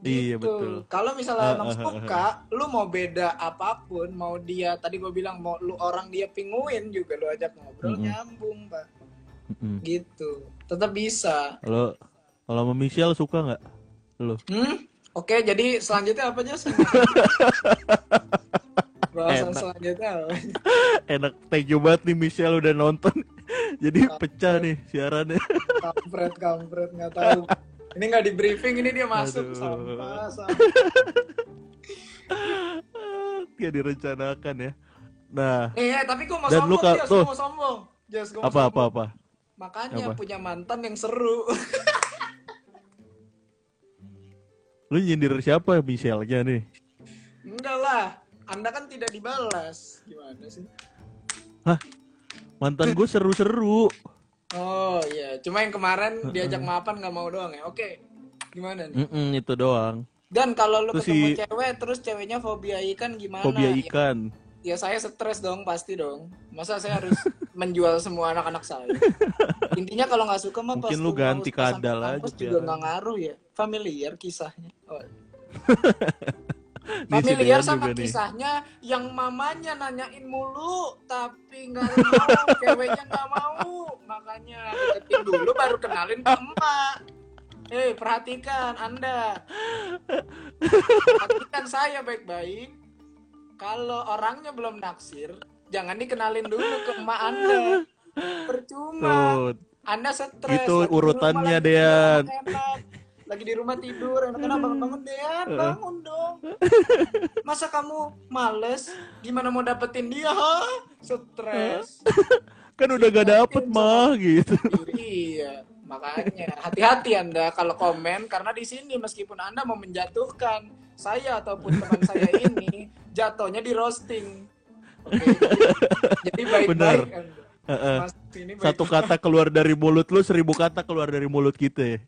Iya, Gitu. betul. Kalau misalnya Ah, emang ah, ah, suka, lu mau beda apa pun, mau dia tadi gue bilang mau lu orang dia pinguin juga lu ajak ngobrol Mm-mm. nyambung, Pak. Mm-mm. Gitu. Tetap bisa. Kalau kalau sama Michelle suka nggak? Lu? Hmm? Oke, jadi selanjutnya apa aja? Bahasan Enak. selanjutnya apa? Enak thank you banget nih Michelle udah nonton. Jadi pecah nih siarannya. kampret kampret nggak tahu ini nggak di briefing ini dia masuk Aduh. sampah sampah Gak direncanakan ya. Nah, eh tapi gue mau Dan lu sombong ka- Jas, tuh. mau sombong Jas, gua apa apa apa? makanya Apa? punya mantan yang seru Lu nyindir siapa Michelle-nya nih? enggak lah anda kan tidak dibalas. Gimana sih? Mantan gue seru-seru. oh iya. Cuma yang kemarin diajak maafan nggak mau doang ya? Oke. Gimana nih? Mm-mm, itu doang. dan kalau lu Terus ketemu si- cewek terus ceweknya fobia ikan gimana? Fobia Ya- ikan. ya saya stres dong pasti dong. Masa saya harus menjual semua anak-anak saya? Intinya kalau nggak suka mah Mungkin pas lu ganti kadal aja, juga nggak ngaruh ya. Familiar kisahnya. Oh, familiar sama juga nih. kisahnya yang mamanya nanyain mulu tapi nggak mau ceweknya nggak mau. Makanya deketin dulu baru kenalin ke emak. Hei perhatikan anda. Perhatikan saya baik-baik. Kalau orangnya belum naksir jangan dikenalin dulu ke emak anda. Percuma. Tuh, anda stres di urutannya, Dean. enak-enak. Lagi di rumah tidur enak-enak bangun-bangun Dean bangun dong. Masa kamu males? Gimana mau dapetin dia ha? stres. Kan udah gak dapet mah gitu. iya Makanya. Hati-hati Anda kalau komen karena di sini meskipun Anda mau menjatuhkan saya ataupun teman saya ini jatuhnya di roasting. Oke, jadi- baik-baik. Mas ini Satu kata keluar dari mulut lu, seribu kata keluar dari mulut kita.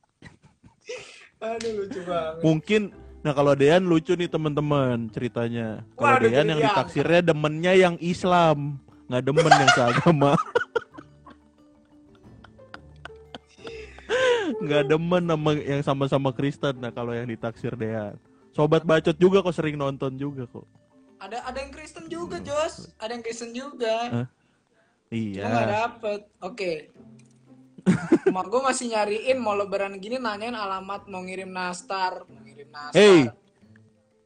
Aduh lucu banget. Mungkin Nah kalau Dean lucu nih teman-teman ceritanya. Kalau Dean yang Dean. ditaksirnya demennya yang Islam, nggak demen yang seagama. nggak demen sama yang sama-sama Kristen. Nah kalau yang ditaksir Dean. Sobat bacot juga kok sering nonton juga kok. Ada ada yang Kristen juga, Jos. Ada yang Kristen juga. Hah? Cuma nggak Iya. dapet. Oke. Mak gue masih nyariin mau lebaran gini nanyain alamat mau ngirim nastar, mau ngirim nastar. Hey,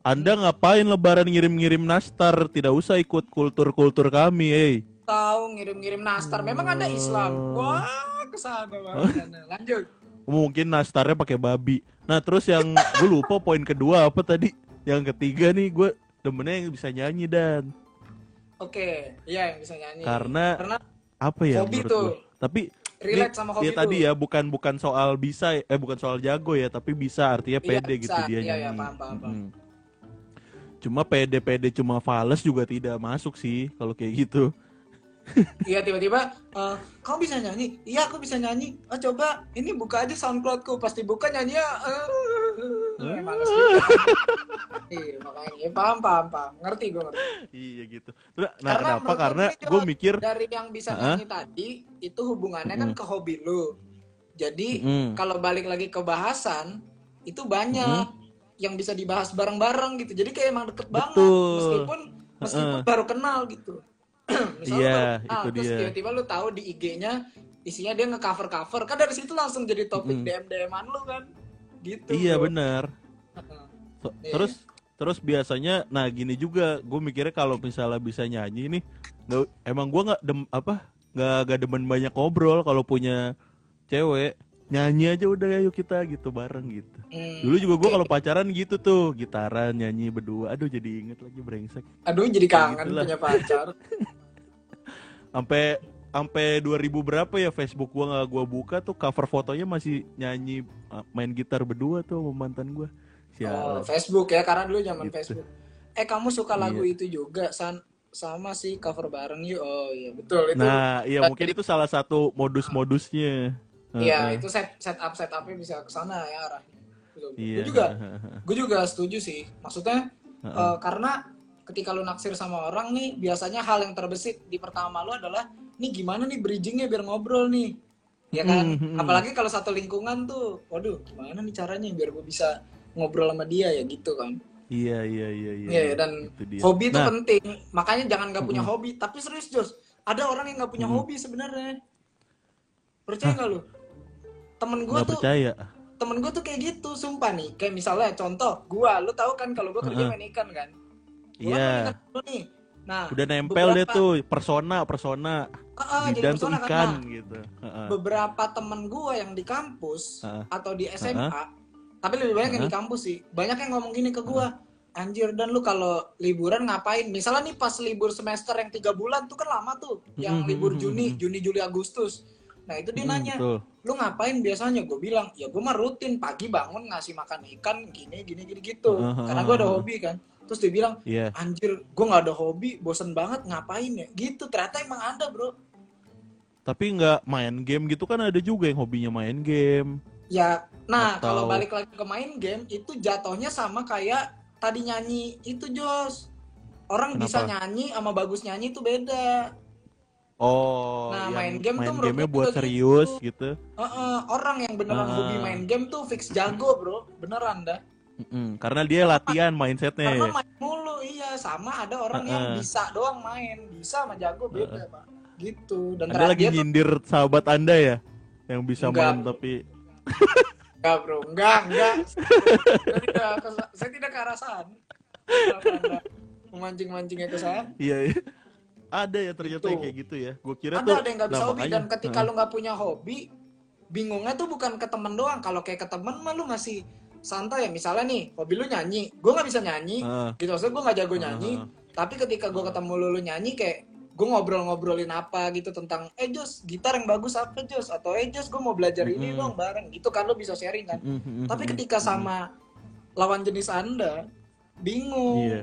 Anda ngapain lebaran ngirim-ngirim nastar? Tidak usah ikut kultur-kultur kami, hey. Tahu ngirim-ngirim nastar. Memang ada Islam. Wah, ke sana banget. Lanjut. Mungkin nastarnya pakai babi. Nah, terus yang gue lupa poin kedua apa tadi? Yang ketiga nih gue demennya yang bisa nyanyi dan Oke, iya yang bisa nyanyi. Karena karena apa ya Hobi tuh. gue? Tapi relate ini- sama hobi ya tuh. tadi ya bukan bukan soal bisa eh bukan soal jago ya, tapi bisa artinya Iya, pede bisa. gitu dia Iya, iya, nyanyi. paham, paham, paham. Mm. Cuma pede-pede cuma fales juga tidak masuk sih kalau kayak gitu. Iya tiba-tiba eh, kamu bisa nyanyi? Iya aku bisa nyanyi. Oh coba ini buka aja SoundCloudku. Pasti buka nyanyi ya. Eh, males juga. Iya makanya ya, paham paham paham. Ngerti gue ngerti. iya gitu. Nah, Karena kenapa? Karena gue, mikir Dari yang bisa Hah? nyanyi tadi itu hubungannya kan ke hobi lu. Jadi Mm. kalau balik lagi ke bahasan itu banyak yang bisa dibahas bareng-bareng gitu. Jadi kayak emang deket banget Betul. meskipun meskipun baru kenal gitu. Misalnya Iya, baru kenal, itu terus dia. tiba-tiba lu tahu di IG-nya isinya dia nge-cover cover kan dari situ langsung jadi topik Mm. DM DM-an lu kan. Gitu. iya benar. So- Iya. Terus terus biasanya nah gini juga gue mikirnya kalau misalnya bisa nyanyi nih nggak emang gue nggak dem apa nggak nggak demen banyak ngobrol kalau punya cewek nyanyi aja udah ayo kita gitu bareng gitu Hmm, dulu juga gue kalau pacaran gitu tuh gitaran nyanyi berdua aduh jadi inget lagi brengsek Aduh jadi kangen Gitulah. punya pacar. sampai sampai 2000 berapa ya Facebook gua nggak gua buka tuh cover fotonya masih nyanyi uh, main gitar berdua tuh sama mantan gua Oh, sialan Facebook ya karena dulu zaman Gitu. Facebook. Eh kamu suka lagu Iya. itu juga san sama sih cover bareng yuk. Oh iya betul itu. nah iya Tadi- mungkin itu salah satu modus-modusnya Iya Heeh. itu set setup setupnya bisa ke sana ya arah. Betul. iya Gue juga gue juga setuju sih. Maksudnya Heeh. eh, karena ketika lu naksir sama orang nih biasanya hal yang terbesit di pertama lu adalah nih gimana nih bridgingnya biar ngobrol nih. Ya kan? Hmm, hmm. Apalagi kalau satu lingkungan tuh, waduh gimana nih caranya biar gue bisa ngobrol sama dia ya gitu kan. iya iya iya iya Iya, dan itu dia. Hobi itu Nah, penting, makanya jangan nggak punya Mm-mm. hobi. Tapi serius Jos, ada orang yang nggak punya Mm-mm. hobi sebenarnya. Percaya nggak lu? Temen gue tuh, percaya temen gue tuh kayak gitu, sumpah nih. Kayak misalnya contoh, gua, lu tahu kan kalau gue kerja Heeh. main ikan kan. Iya dulu nih. Nah, udah nempel deh beberapa- tuh persona persona ah, jadi bidan tuh persona kan. ikan Nah, gitu Heeh. beberapa temen gue yang di kampus Heeh. atau di SMA, tapi lebih banyak yang di kampus sih. Banyak yang ngomong gini ke gue, anjir dan lu kalau liburan ngapain? Misalnya nih pas libur semester yang tiga bulan tuh kan lama tuh, yang Mhm, libur Juni. Juni, Juli, Agustus. Nah itu dia Mm, nanya, betul. lu ngapain biasanya? Gue bilang, ya gue mah rutin pagi bangun ngasih makan ikan gini, gini, gini gitu. Heeh, Karena gue ada hobi kan. Terus dia bilang, iya anjir gue nggak ada hobi, bosen banget ngapain ya? Gitu. Ternyata emang ada bro. tapi nggak main game gitu kan ada juga yang hobinya main game Ya, nah Atau- kalau balik lagi ke main game itu jatuhnya sama kayak tadi nyanyi itu Jos. Orang bisa Kenapa? nyanyi sama bagus nyanyi itu beda. Oh, Nah, main game tuh menurut gamenya gue buat juga serius gitu. gitu. Heeh, orang yang beneran Ah. hobi main game tuh fix jago bro, beneran dah. Mm-mm, Karena dia latihan mindsetnya. Karena ya. main mulu, iya sama ada orang yang Heeh. bisa doang main, bisa sama jago beda pak. Gitu. Dan Anda lagi dia tuh nyindir sahabat Anda ya, yang bisa Enggak. main tapi enggak bro, enggak enggak. saya tidak, ke- saya tidak ke arah sana. Memancing-mancingnya ke sana. iya, iya. ada ya ternyata Gitu. yang kayak gitu ya. Gue kira ada tuh ada yang nggak bisa nah, hobi makanya, dan ketika heeh. lu nggak punya hobi bingungnya tuh bukan ke temen doang kalau kayak ke temen mah lu masih santai. Ya misalnya nih hobi lu nyanyi. Gue nggak bisa nyanyi Heeh, gitu. Maksudnya gue nggak jago nyanyi. Heeh. tapi ketika gue ketemu lu, lu nyanyi kayak gue ngobrol-ngobrolin apa gitu tentang eh Jos gitar yang bagus apa Jos? Atau eh Jos gue mau belajar ini dong bareng. Gitu kan lo bisa sharing kan. Mm-mm, tapi ketika sama lawan jenis anda bingung. Iya.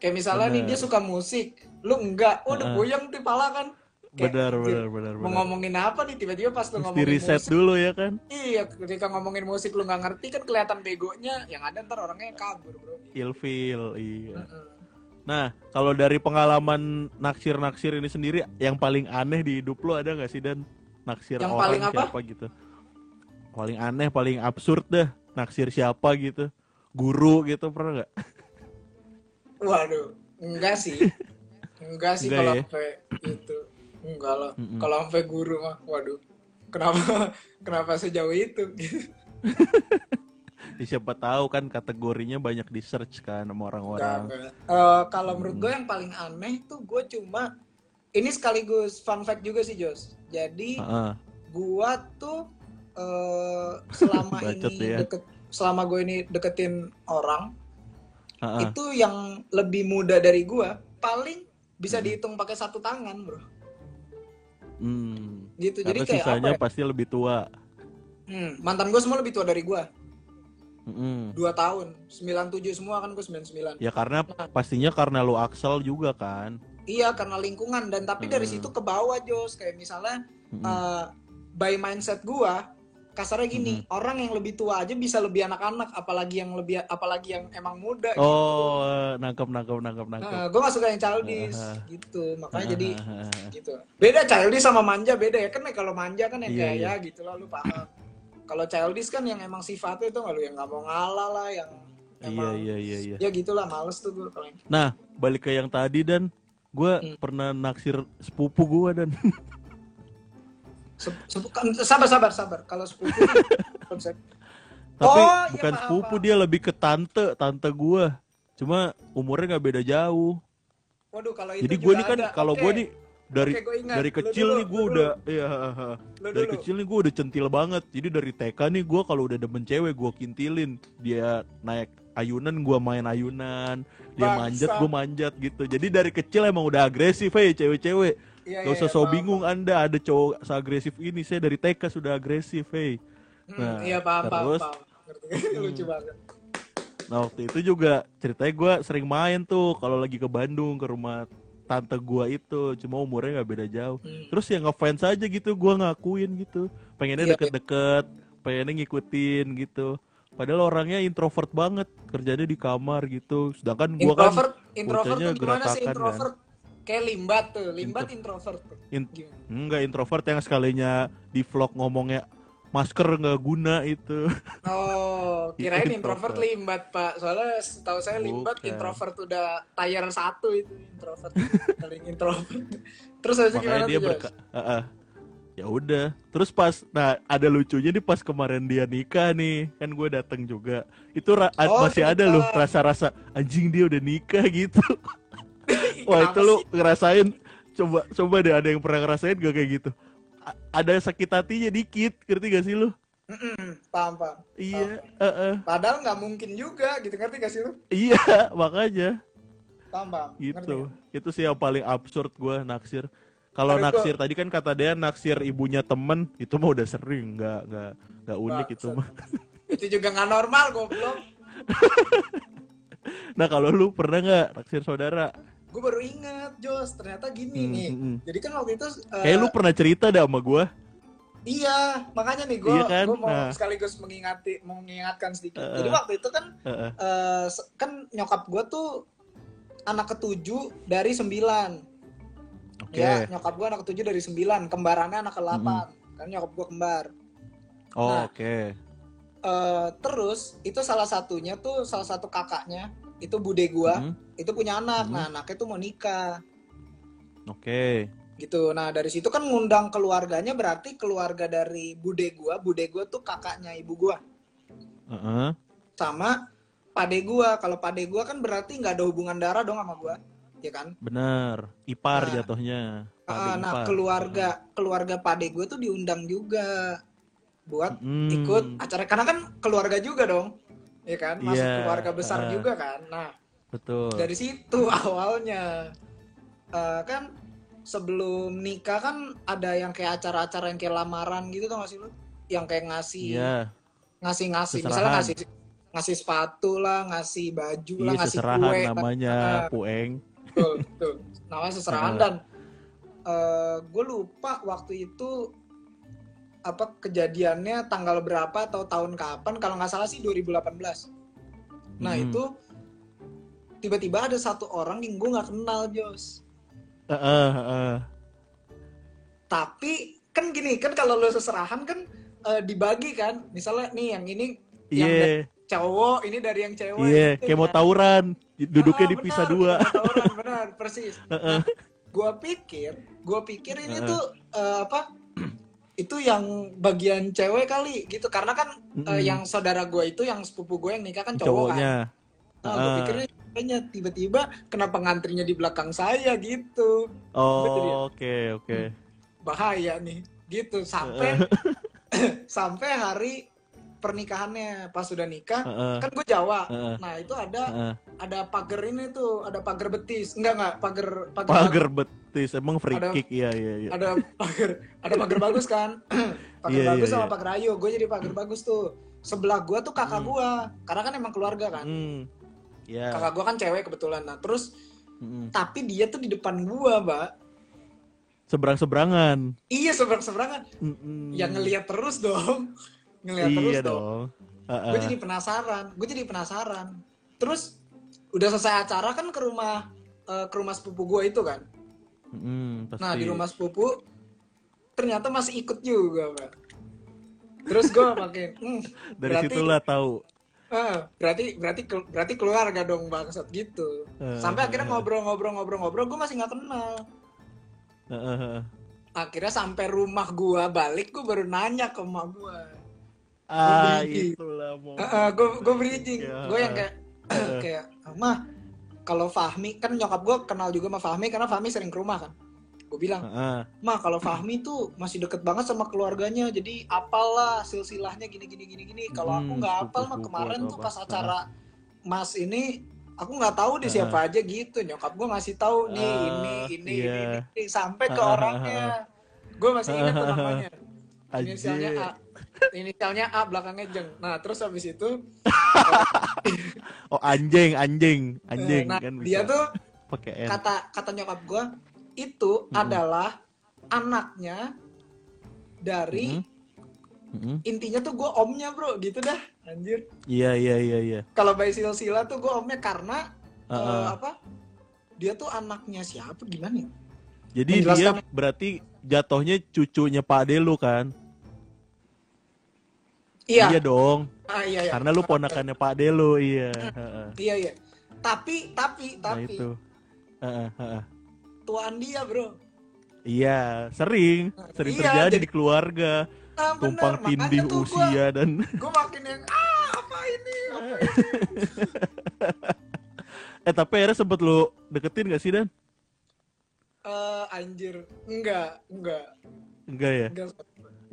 kayak misalnya nih Bener. dia suka musik lu enggak. Oh, udah Heeh. goyang di pala kan Kayak, benar benar benar mau ngomongin apa nih tiba-tiba pas lu mesti ngomongin riset musik. dulu ya kan? Iya ketika ngomongin musik lu nggak ngerti kan kelihatan begonya. Yang ada ntar orangnya kabur bro. Ilfil iya. Heeh. nah kalau dari pengalaman naksir naksir ini sendiri yang paling aneh di hidup lo ada nggak sih dan? Naksir Yang orang paling apa? siapa gitu? Paling aneh paling absurd dah naksir siapa gitu? Guru gitu pernah nggak? Waduh enggak sih. Enggak sih kalau ya? itu enggak lah Mm-mm. kalau sampai guru mah waduh kenapa kenapa sejauh itu Ya, siapa tahu kan kategorinya banyak di search kan sama orang-orang. Eh, kalau menurut Mm. gue yang paling aneh tuh gue cuma ini sekaligus fun fact juga sih Jos. Jadi Heeh. gua tuh eh, selama Bacot ini ya. deket selama gue ini deketin orang Heeh. itu yang lebih muda dari gua paling bisa Hmm. dihitung pakai satu tangan bro Hmm. gitu jadi Karena kayak sisanya apa ya? pasti lebih tua Hmm, mantan gue semua lebih tua dari gua Mm-mm. dua tahun 97 semua kan gue 99 Ya karena Nah. pastinya karena lu Axel juga kan. iya karena lingkungan dan tapi dari Hmm. situ ke bawah Jos kayak misalnya Mm-mm. eh, by mindset gua kasarnya gini orang yang lebih tua aja bisa lebih anak-anak apalagi yang lebih apalagi yang emang muda gitu. oh, nangkep nangkep nangkep nangkep. Nah, gue gak suka yang childish Ah. gitu makanya jadi Ah, gitu beda childish sama manja beda ya kan kalau manja kan yang Iya, kayak iya. ya gitu lah lu paham kalau childish kan yang emang sifatnya itu nggak lu yang nggak mau ngalah lah yang iya emang iya iya iya. ya gitulah males tuh gue paling Nah, balik ke yang tadi dan gue Hmm. pernah naksir sepupu gue dan sabar sabar sabar. Kalau sepupu kan konsep. Tapi Oh, iya, bukan paham, sepupu dia lebih ke tante tante gue. Cuma umurnya nggak beda jauh. waduh kalau itu Jadi gue nih kan kalau Oke, gue nih dari oke, gua ingat. dari kecil dulu, nih gue udah iya lu dari dulu. kecil nih gue udah centil banget. Jadi dari TK nih gue kalau udah demen cewek gue kintilin. Dia naik ayunan gue main ayunan. Dia Bangsa. manjat gue manjat gitu. Jadi dari kecil emang udah agresif hei cewek-cewek Iya, gak iya, usah iya, so paham, bingung anda ada cowok seagresif ini saya dari TK sudah agresif hei Hmm, Nah, iya paham paham terus- paham. Lucu banget. Nah waktu itu juga ceritanya gue sering main tuh kalau lagi ke Bandung ke rumah tante gue itu cuma umurnya nggak beda jauh. Hmm. terus ya ngefans aja gitu gue ngakuin gitu. Pengennya Iya, deket-deket pengennya ngikutin gitu. Padahal orangnya introvert banget kerjanya di kamar gitu. Sedangkan gue kan introvert introvert gimana sih? geratakan kan. Kayak limbat tuh limbat introvert. tuh In- Gimana? enggak introvert yang sekalinya di vlog ngomongnya masker nggak guna itu. Oh kirain introvert. introvert. limbat pak. Soalnya setahu saya limbat Bukan. introvert udah tier satu itu introvert. Paling introvert. Terus habis gimana dia tuh berka Heeh. ya udah. Terus pas nah ada lucunya nih pas kemarin dia nikah nih. Kan gue datang juga. Itu ra- Oh, masih ada loh rasa-rasa anjing dia udah nikah gitu wah itu lu ngerasain? Coba coba deh ada yang pernah ngerasain gak kayak gitu? A- ada sakit hatinya dikit ngerti gak sih lu? Mm-mm, paham paham. Iya heeh. padahal nggak mungkin juga gitu. Ngerti gak sih lu? Iya makanya. Paham paham. Ngerti gitu. nggak? itu sih yang paling absurd gue naksir. Kalau Tapi gua- naksir tadi kan kata dia naksir ibunya temen itu mah udah sering. Nggak nggak nggak unik itu Bangsat. mah itu juga nggak normal goblok. Nah kalau lu pernah nggak naksir saudara gue baru ingat Jos ternyata gini Hmm, nih hmm, hmm. jadi kan waktu itu eh, kayak lu pernah cerita dah sama gue iya makanya nih gue Iya kan? mau Nah. sekaligus mengingati mengingatkan sedikit Eh, jadi waktu itu kan Heeh. eh, se- kan nyokap gue tuh anak ketujuh dari sembilan oke ya nyokap gue anak ketujuh dari sembilan kembarannya anak ke delapan kan nyokap gue kembar oh, nah. oke Eh, terus itu salah satunya tuh salah satu kakaknya itu bude gue Mhm. Itu punya anak. Mhm. nah anaknya tuh mau nikah. Oke. Gitu. Nah dari situ kan ngundang keluarganya berarti keluarga dari bude gua bude gua tuh kakaknya ibu gua. Heeh. sama pade gua. Kalau pade gua kan berarti nggak ada hubungan darah dong sama gua ya kan? Bener ipar Nah. jatuhnya. Pade Ah, nah ipar. keluarga keluarga pade gua tuh diundang juga buat Mm. ikut acara. Karena kan keluarga juga dong ya kan? Masuk Iya, keluarga besar ah. juga kan? Nah betul dari situ awalnya Eh, kan sebelum nikah kan ada yang kayak acara-acara yang kayak lamaran gitu tau gak sih lu? Yang kayak ngasih Iya, ngasih-ngasih misalnya ngasih ngasih sepatu lah, ngasih baju lah, iya ngasih seserahan kue. namanya Ah, pueng. betul, betul. Namanya seserahan Ah. dan gue lupa waktu itu apa kejadiannya tanggal berapa atau tahun kapan kalau nggak salah sih 2018. Nah Mm-mm. itu tiba-tiba ada satu orang yang gue nggak kenal Jos. Heeh, heeh. Tapi kan gini kan kalau lo seserahan kan eh, dibagi kan. Misalnya nih yang ini yang Iya, cowok, ini dari yang cewek. iya, gitu kayak mau kan. tawuran, duduknya Ah, dipisah benar, dua. tawuran, benar, persis. Heeh. Gua pikir, gua pikir ini Heeh. tuh eh, apa? Itu yang bagian cewek kali gitu karena kan eh, Mm-mm. yang saudara gue itu yang sepupu gue yang nikah kan cowok kan. Cowoknya. Nah, gue Ah. pikirnya kayaknya tiba-tiba kenapa ngantrinya di belakang saya gitu. Oh, oke, oke. bahaya nih gitu sampai sampai hari pernikahannya pas sudah nikah Heeh. kan gue Jawa Heeh. nah itu ada Heeh. ada pagar ini tuh ada pagar betis enggak enggak pagar pagar Pagar betis, emang free Ada- kick, iya, iya, iya. ada pagar ada pagar bagus kan pagar Iya, bagus iya, sama iya. pagar ayu gue jadi pagar bagus tuh sebelah gue tuh kakak Hmm. gue karena kan emang keluarga kan Hmm. Ya. kakak gue kan cewek kebetulan nah terus Mm-mm. tapi dia tuh di depan gue mbak Seberang-seberangan. iya seberang seberangan Mm-mm. yang ngelihat terus dong ngelihat Iya terus dong dong. Heeh. gue jadi penasaran gue jadi penasaran terus udah selesai acara kan ke rumah eh, ke rumah sepupu gue itu kan nah pasti. di rumah sepupu ternyata masih ikut juga pak terus gue makin hmm, Dari berarti- situlah tahu. Eh, berarti berarti berarti keluarga dong bangsat gitu. Eh, sampai akhirnya ngobrol-ngobrol-ngobrol-ngobrol gue masih nggak kenal. Akhirnya sampai rumah gue balik gue baru nanya ke emak gue Ah, itulah mau. gue gue bridging. Ya. gue yang kayak kayak mah kalau Fahmi kan nyokap gue kenal juga sama Fahmi karena Fahmi sering ke rumah kan gue bilang Heeh. mah kalau Fahmi tuh masih deket banget sama keluarganya jadi apalah silsilahnya gini gini gini gini. Kalau aku Hmm, nggak apal mah kemarin tuh apa. pas acara Mas ini aku nggak tahu deh siapa aja gitu. Nyokap gue ngasih tahu nih Ah, ini ini iya. ini, ini. Sampai ke orangnya. gue masih ingat tuh namanya. inisialnya A. Inisialnya A belakangnya Jeng. Nah terus habis itu Oh, anjing, anjing, anjing nah kan bisa. dia tuh pakai kata kata nyokap gue itu Mm-mm. adalah anaknya dari Mm-mm. Mm-mm. intinya tuh gue omnya bro gitu dah anjir Iya, iya, iya, iya. kalau bayi silsila tuh gue omnya karena eh, Heeh. apa dia tuh anaknya siapa gimana ya? Jadi dia berarti jatuhnya cucunya Pak Ade lu kan? iya dong. ah, iya iya Karena lu ponakannya Pak Ade lu, iya. Iya iya tapi tapi Nah, tapi itu. Heeh, heeh. Tuaan dia bro Iya, sering, sering Iya, terjadi jadi- di keluarga, ah, bener. tumpang Makanya tindih usia dan gue makin yang ah apa ini apa ini eh tapi akhirnya sempet lu deketin gak sih Dan? Eh, anjir enggak enggak Enggak ya. enggak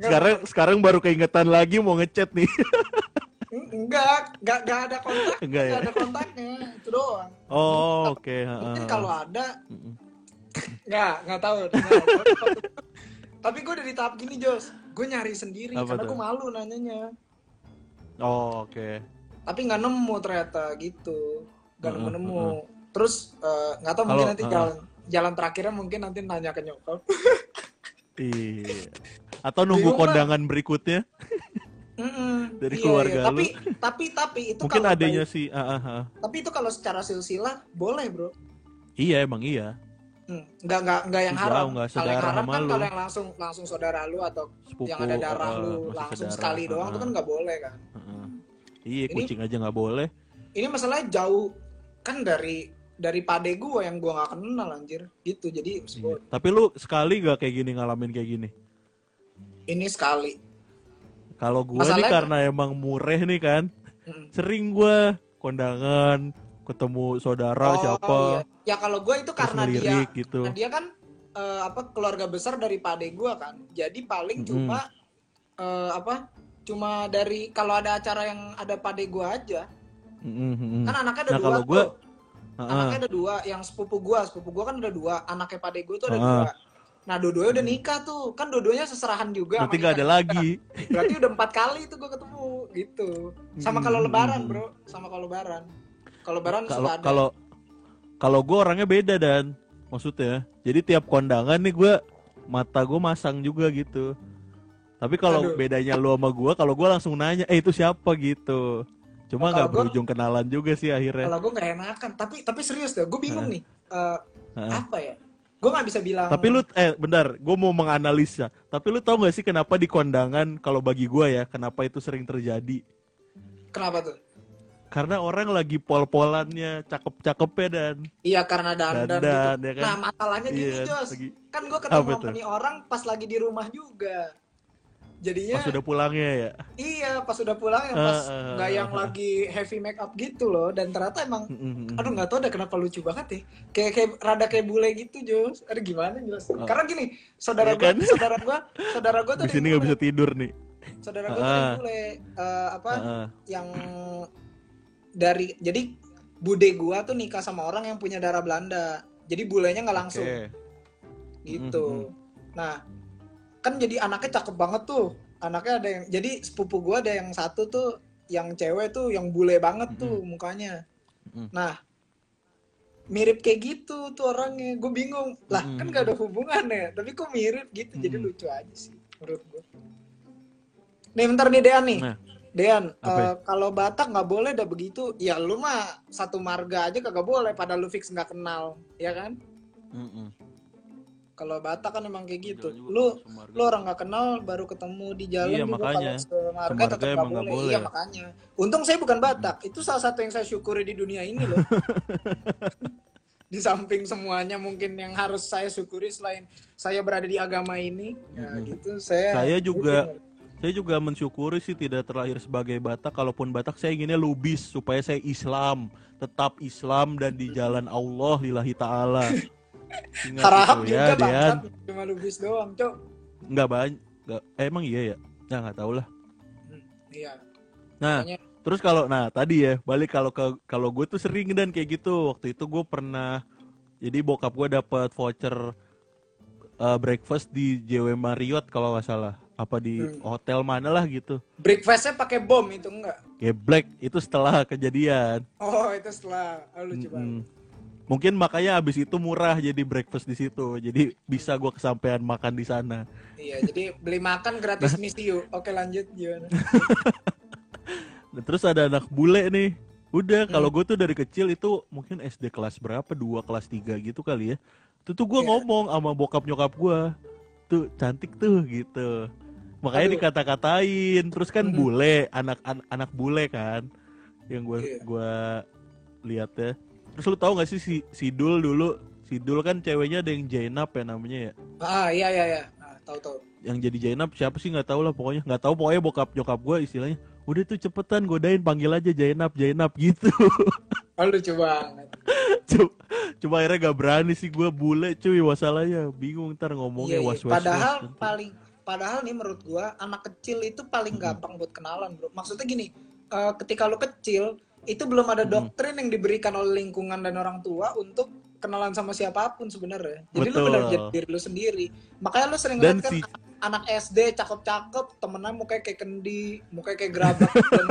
Sekarang sekarang baru keingetan lagi mau ngechat nih. enggak enggak enggak ada kontak Enggak ya? ada kontaknya itu doang Oh, oke. mungkin heeh. kalau ada. Nggak, nggak tahu. Nggak. Tapi gue udah di tahap gini, Jos. Gue nyari sendiri Apa karena gue malu nanyanya. Oh, oke. Tapi nggak nemu ternyata gitu. Nggak nemu-nemu. Terus eh, nggak tahu mungkin nanti heeh. jalan jalan terakhirnya mungkin nanti nanya ke nyokap. Iya. Atau nunggu Bingung lah. kondangan berikutnya? Mm-mm, Dari iya, keluarga iya. lu. Tapi tapi tapi itu Mungkin kalau adanya baik- si ah, ah, ah. tapi itu kalau secara silsilah boleh, Bro. Iya, emang iya. Hmm, nggak nggak nggak yang Jauh, haram. nggak kalau yang saudara haram kan lu. kalau yang langsung langsung saudara lu atau Sepupu. yang ada darah heeh, lu langsung saudara, sekali doang heeh, itu kan nggak boleh kan. heeh. Iya, Ini- kucing aja nggak boleh. ini masalahnya jauh kan dari dari pade gue yang gue nggak kenal anjir gitu jadi Iya. Tapi lu sekali gak kayak gini ngalamin kayak gini? ini sekali Kalau gue nih karena emang mureh nih kan, Mm. sering gue kondangan, ketemu saudara siapa, iya. ya kalau gue itu karena dia gitu. karena dia kan eh, apa keluarga besar dari pade gue kan jadi paling Mm-mm. cuma eh, apa cuma dari kalau ada acara yang ada pade gue aja Mm, mm, mm. kan anaknya ada Nah, dua kalau Heeh. anaknya ada dua yang sepupu gua sepupu gua kan ada dua anaknya pade gua tuh ada Heeh. dua nah dua-duanya udah nikah tuh kan dua-duanya seserahan juga Berarti sama nggak ada nikah. lagi. berarti udah empat kali tuh gua ketemu gitu sama kalau Hmm. lebaran bro sama kalau lebaran kalau lebaran Kalau kalau kalau gue orangnya beda dan maksudnya. Jadi tiap kondangan nih gue mata gue masang juga gitu. Tapi kalau bedanya lu sama gue, kalau gue langsung nanya, eh itu siapa gitu. Cuma Oh, nggak kalau gua- berujung kenalan juga sih akhirnya. kalau gua nggak enakan tapi tapi serius deh gue bingung nih Heeh. apa ya gue nggak bisa bilang Tapi lu eh bentar, gue mau menganalisa. Tapi lu tau gak sih kenapa di kondangan kalau bagi gue ya, kenapa itu sering terjadi? kenapa tuh Karena orang lagi pol-polannya, cakep-cakepnya dan iya karena dandan, Dandan, gitu ya kan? nah masalahnya gini iya, Jos lagi kan gue ketemu sama nih orang pas lagi di rumah juga jadinya pas sudah pulangnya ya. iya pas udah pulang yang pas Eh, eh, nggak yang eh. lagi heavy make up gitu loh dan ternyata emang Mm-mm. aduh nggak tahu deh kenapa lucu banget ya kayak kayak rada kayak bule gitu Jos ada gimana jelas karena gini saudara Iya gua kan? saudara gua saudara gua tuh Di ada sini nggak bisa tidur nih. saudara gua tuh ada Ah. bule Eh, apa yang dari jadi bude gua tuh nikah sama orang yang punya darah Belanda jadi bulenya nggak langsung Oke. gitu. Mhm. Nah, kan jadi anaknya cakep banget tuh. Anaknya ada yang jadi sepupu gua ada yang satu tuh yang cewek tuh yang bule banget tuh mukanya. Mhm. Nah, mirip kayak gitu tuh orangnya. Gue bingung. Lah, Mhm. kan gak ada hubungannya, tapi kok mirip gitu. Jadi Mhm. lucu aja sih menurut gue. Nih bentar nih Dean nih. Nah. Dean, ya? eh, kalau Batak nggak boleh dah begitu. Ya lu mah satu marga aja kagak boleh. Padahal lu fix nggak kenal, ya kan? Mm-mm. Kalau Batak kan emang kayak gitu. Lu lu orang nggak kenal baru ketemu di jalan Iya, juga makanya. kalau semarga Semarga tetap nggak boleh. boleh. Iya makanya. Untung saya bukan Batak. Itu salah satu yang saya syukuri di dunia ini loh. di samping semuanya mungkin yang harus saya syukuri selain saya berada di agama ini, ya Mm-mm. gitu saya. Saya juga saya juga mensyukuri sih tidak terlahir sebagai Batak. Kalaupun Batak saya inginnya lubis supaya saya Islam, tetap Islam dan di jalan Allah lillahi taala. Harap itu juga ya, Dian. cuma lubis doang, cok. Nggak banyak. Nggak, eh, emang iya ya? Ya nggak tahu lah. Iya. Nah, Makanya- terus kalau nah tadi ya balik kalau ke kalau gue tuh sering dan kayak gitu. Waktu itu gue pernah jadi bokap gue dapat voucher uh, breakfast di JW Marriott kalau nggak salah. Apa di Hmm. hotel mana lah gitu. Breakfastnya pakai bom itu enggak? Geblek itu setelah kejadian. Oh itu setelah oh, lucu banget. Mm-mm. Mungkin makanya abis itu murah jadi breakfast di situ. Jadi bisa gue kesampaian makan di sana. Iya, jadi beli makan gratis misiu. Oke lanjut gimana? Nah, terus ada anak bule nih. Udah, Hmm. kalau gue tuh dari kecil itu mungkin SD kelas berapa? Dua kelas tiga gitu kali ya. Itu tuh gue Iya. ngomong sama bokap nyokap gue. Tuh cantik tuh gitu. Makanya Aduh. dikata-katain. Terus kan bule, anak an- anak bule kan. Yang gue Iya. gua lihat ya. Terus lu tahu gak sih si Sidul dulu? Sidul kan ceweknya ada yang Jainab ya namanya ya. Ah iya iya iya. Ah, tahu tahu. Yang jadi Jainab siapa sih nggak tahu lah pokoknya. Nggak tahu pokoknya bokap nyokap gue istilahnya. Udah tuh cepetan godain panggil aja Jainab Jainab gitu. Lucu banget. Cuma, cuma akhirnya gak berani sih gue bule cuy masalahnya bingung ntar ngomongnya Iya, iya. was was Padahal paling padahal nih menurut gua anak kecil itu paling gampang buat kenalan, Bro. Maksudnya gini, eh, ketika lu kecil itu belum ada doktrin yang diberikan oleh lingkungan dan orang tua untuk kenalan sama siapa pun sebenarnya. Jadi lu Betul. benar jadi diri lu sendiri. Makanya lu sering lihat kan si anak SD cakep-cakep, temennya mukanya kayak kendi, mukanya kayak gerabak dan.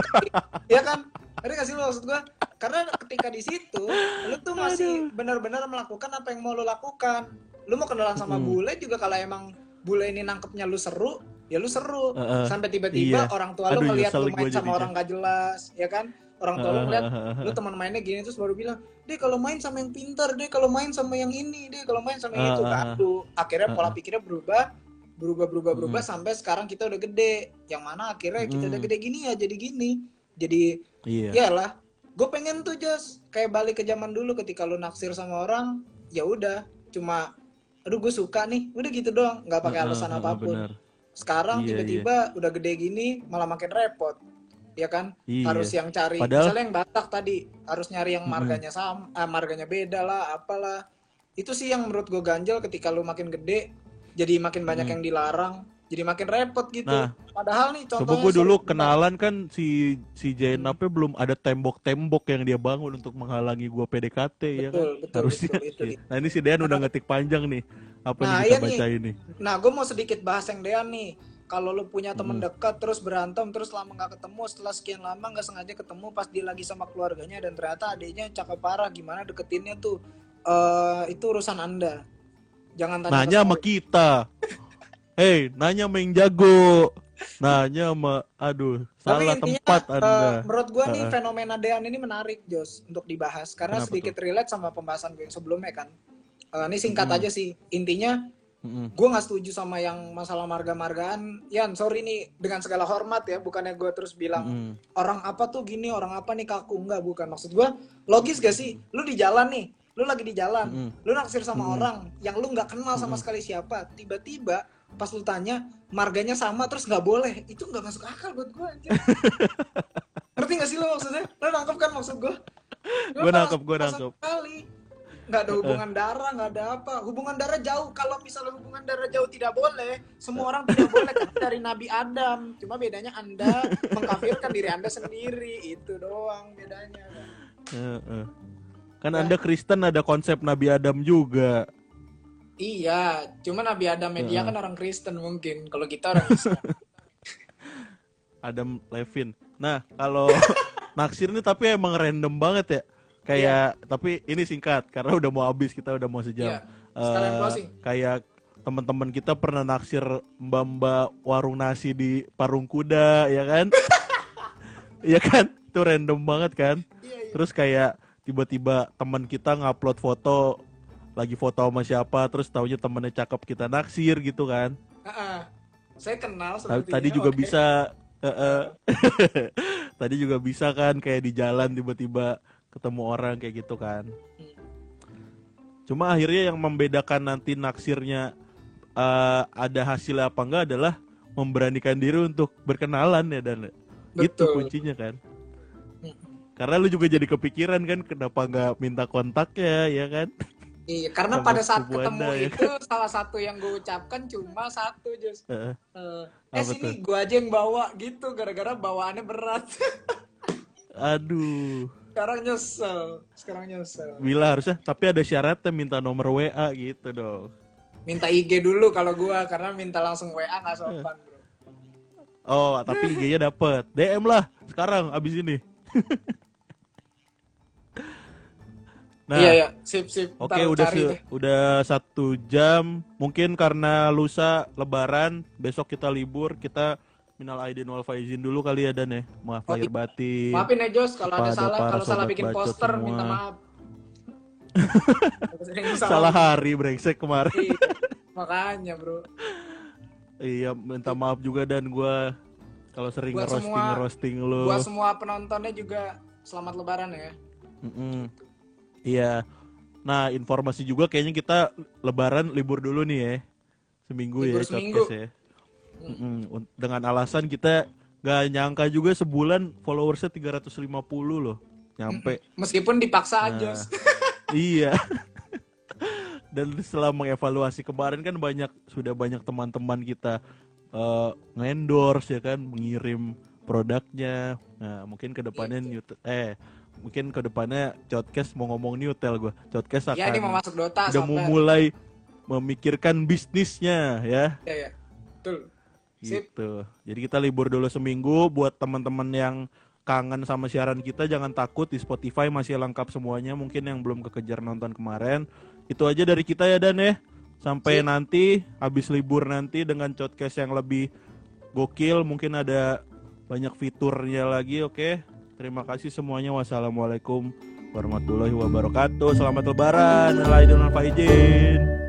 Iya kan? Ada gak sih lu maksud gua? Karena ketika di situ, lu tuh masih benar-benar melakukan apa yang mau lu lakukan. Lu mau kenalan sama bule juga kalau emang bule ini nangkepnya lu seru, ya lu seru. Heeh. Sampai tiba-tiba Iya. orang tua lu Aduh, ngeliat nyesel lu main sama jadinya. orang gak jelas, ya kan? Orang tua lu ngeliat lu teman mainnya gini terus baru bilang deh kalau main sama yang pintar deh kalau main sama yang ini deh kalau main sama yang itu Ah, ah, ah. Aduh, akhirnya pola pikirnya berubah berubah berubah berubah Mm-mm. sampai sekarang kita udah gede yang mana akhirnya kita udah Mm. gede gini ya jadi gini jadi iya ya lah gue pengen tuh Jos kayak balik ke zaman dulu ketika lu naksir sama orang ya udah cuma aduh gue suka nih. Udah gitu doang nggak pakai alasan heeh, apa pun. bener. sekarang Iya, tiba-tiba udah gede gini malah makin repot. Ya kan? Iya. harus yang cari Padahal- misalnya yang Batak tadi harus nyari yang marganya sama ah, marganya beda lah apalah. Itu sih yang menurut gue ganjel ketika lu makin gede jadi makin banyak Mm. yang dilarang jadi makin repot gitu Nah, padahal nih Coba contohnya gue dulu kenalan kan si si Jainapnya belum ada tembok-tembok yang dia bangun untuk menghalangi gua PDKT ya kan. betul betul, Harusnya. betul, itu dia. Nah ini si Dean udah ngetik panjang nih. Apa Nah, nih iya kita nih. baca ini? Nah, gue mau sedikit bahas yang Dean nih. Kalau lu punya temen Hmm. dekat terus berantem terus lama nggak ketemu, setelah sekian lama nggak sengaja ketemu pas dia lagi sama keluarganya dan ternyata adiknya cakep parah, gimana deketinnya tuh? eh itu urusan anda. Jangan tanya Nanya sama kita. Hei, nanya yang jago. Nanya sama aduh, Tapi salah intinya, tempat eh, Anda. menurut gua nih Heeh. fenomena Dean ini menarik, Jos, untuk dibahas karena Kenapa sedikit relate sama pembahasan gue yang sebelumnya kan. Eh, ini singkat Hmm. aja sih. Intinya Mm-mm. gue nggak setuju sama yang masalah marga-margaan. Yan, sorry nih dengan segala hormat ya, bukannya gue terus bilang Mm-mm. orang apa tuh gini, orang apa nih kaku enggak bukan maksud gua logis gak sih? Lu di jalan nih, lu lagi di jalan, Mm-mm. lu naksir sama Mm-mm. orang yang lu nggak kenal sama Mm-mm. sekali siapa, tiba-tiba pas lu tanya marganya sama terus nggak boleh, itu nggak masuk akal buat anjir. Ngerti gak sih lo maksudnya? Lo nangkep kan maksud gua? Gua nangkep, gua nangkep. Kali. Nggak ada hubungan darah, nggak ada apa. Hubungan darah jauh. Kalau misalnya hubungan darah jauh tidak boleh, semua orang tidak boleh kan dari Nabi Adam. Cuma bedanya Anda mengkafirkan diri Anda sendiri. Itu doang bedanya. Kan? Kan Nah. Anda Kristen ada konsep Nabi Adam juga. Iya, cuma Nabi Adam media kan orang Kristen mungkin. Kalau kita orang Islam. Adam Levin. Nah, kalau naksir ini tapi emang random banget ya. Kayak tapi ini singkat karena udah mau habis kita udah mau sejam. Iya, sekalian Eh, closing. kayak teman-teman kita pernah naksir mbak-mbak warung nasi di Parung Kuda ya kan? Iya kan? Itu random banget kan? Iya, iya. Terus kayak tiba-tiba teman kita ngupload foto lagi foto sama siapa terus taunya temennya cakep kita naksir gitu kan. Heeh. Saya kenal sepertinya. Tadi juga oke. bisa eh, eh. Tadi juga bisa kan kayak di jalan tiba-tiba ketemu orang kayak gitu kan. Cuma akhirnya yang membedakan nanti naksirnya eh, ada hasilnya apa enggak adalah memberanikan diri untuk berkenalan ya dan itu Betul. kuncinya kan. Karena lu juga jadi kepikiran kan kenapa nggak minta kontaknya ya kan? Iya, karena Sama pada saat ketemu Anda, ya itu salah satu yang gue ucapkan cuma satu, Jus. Heeh. Eh, Apa eh sini gue aja yang bawa gitu gara-gara bawaannya berat. Aduh, Sekarang nyesel, sekarang nyesel. bila harusnya tapi ada syaratnya minta nomor WA gitu dong. Minta IG dulu kalau gua karena minta langsung WA nggak sopan, Bro. Oh, tapi IG-nya dapet. DM lah sekarang abis ini. nah, iya, iya, sip, sip. oke Ntar udah deh. udah satu jam. Mungkin karena lusa Lebaran, besok kita libur, kita minal aidin wal faizin dulu kali ya Dan ya. Maaf Oh, lahir batin. Maafin ya Jos kalau ada salah kalau salah bikin poster semua. minta maaf. Salah hari brengsek kemarin. Iya, Makanya, Bro. iya, minta maaf juga dan gua kalau sering semua- ngerosting lu. Buat semua penontonnya juga selamat lebaran ya. Mm-mm. Iya. Nah, informasi juga kayaknya kita lebaran libur dulu nih ya. Seminggu Libur ya, seminggu. ya. Mm-mm. Dengan alasan kita nggak nyangka juga sebulan followersnya 350 loh. Nyampe. Meskipun dipaksa Nah. aja. iya. Dan setelah mengevaluasi kemarin kan banyak sudah banyak teman-teman kita eh, ngendorse ya kan, mengirim produknya. Nah, mungkin ke depannya Gitu. Newt- eh mungkin ke depannya Podcast mau ngomong Newtel gua. Podcast akan Ya ini mau masuk Dota udah mau mulai memikirkan bisnisnya ya. Ya, ya. Betul. Sip. Gitu. Jadi kita libur dulu seminggu buat teman-teman yang kangen sama siaran kita jangan takut di Spotify masih lengkap semuanya. Mungkin yang belum kekejar nonton kemarin. Itu aja dari kita ya Dan ya. Sampai Sip. nanti habis libur nanti dengan podcast yang lebih gokil, mungkin ada banyak fiturnya lagi, oke? Terima kasih semuanya. Wassalamualaikum warahmatullahi wabarakatuh. Selamat lebaran. Waalaikumsalam. Faizin.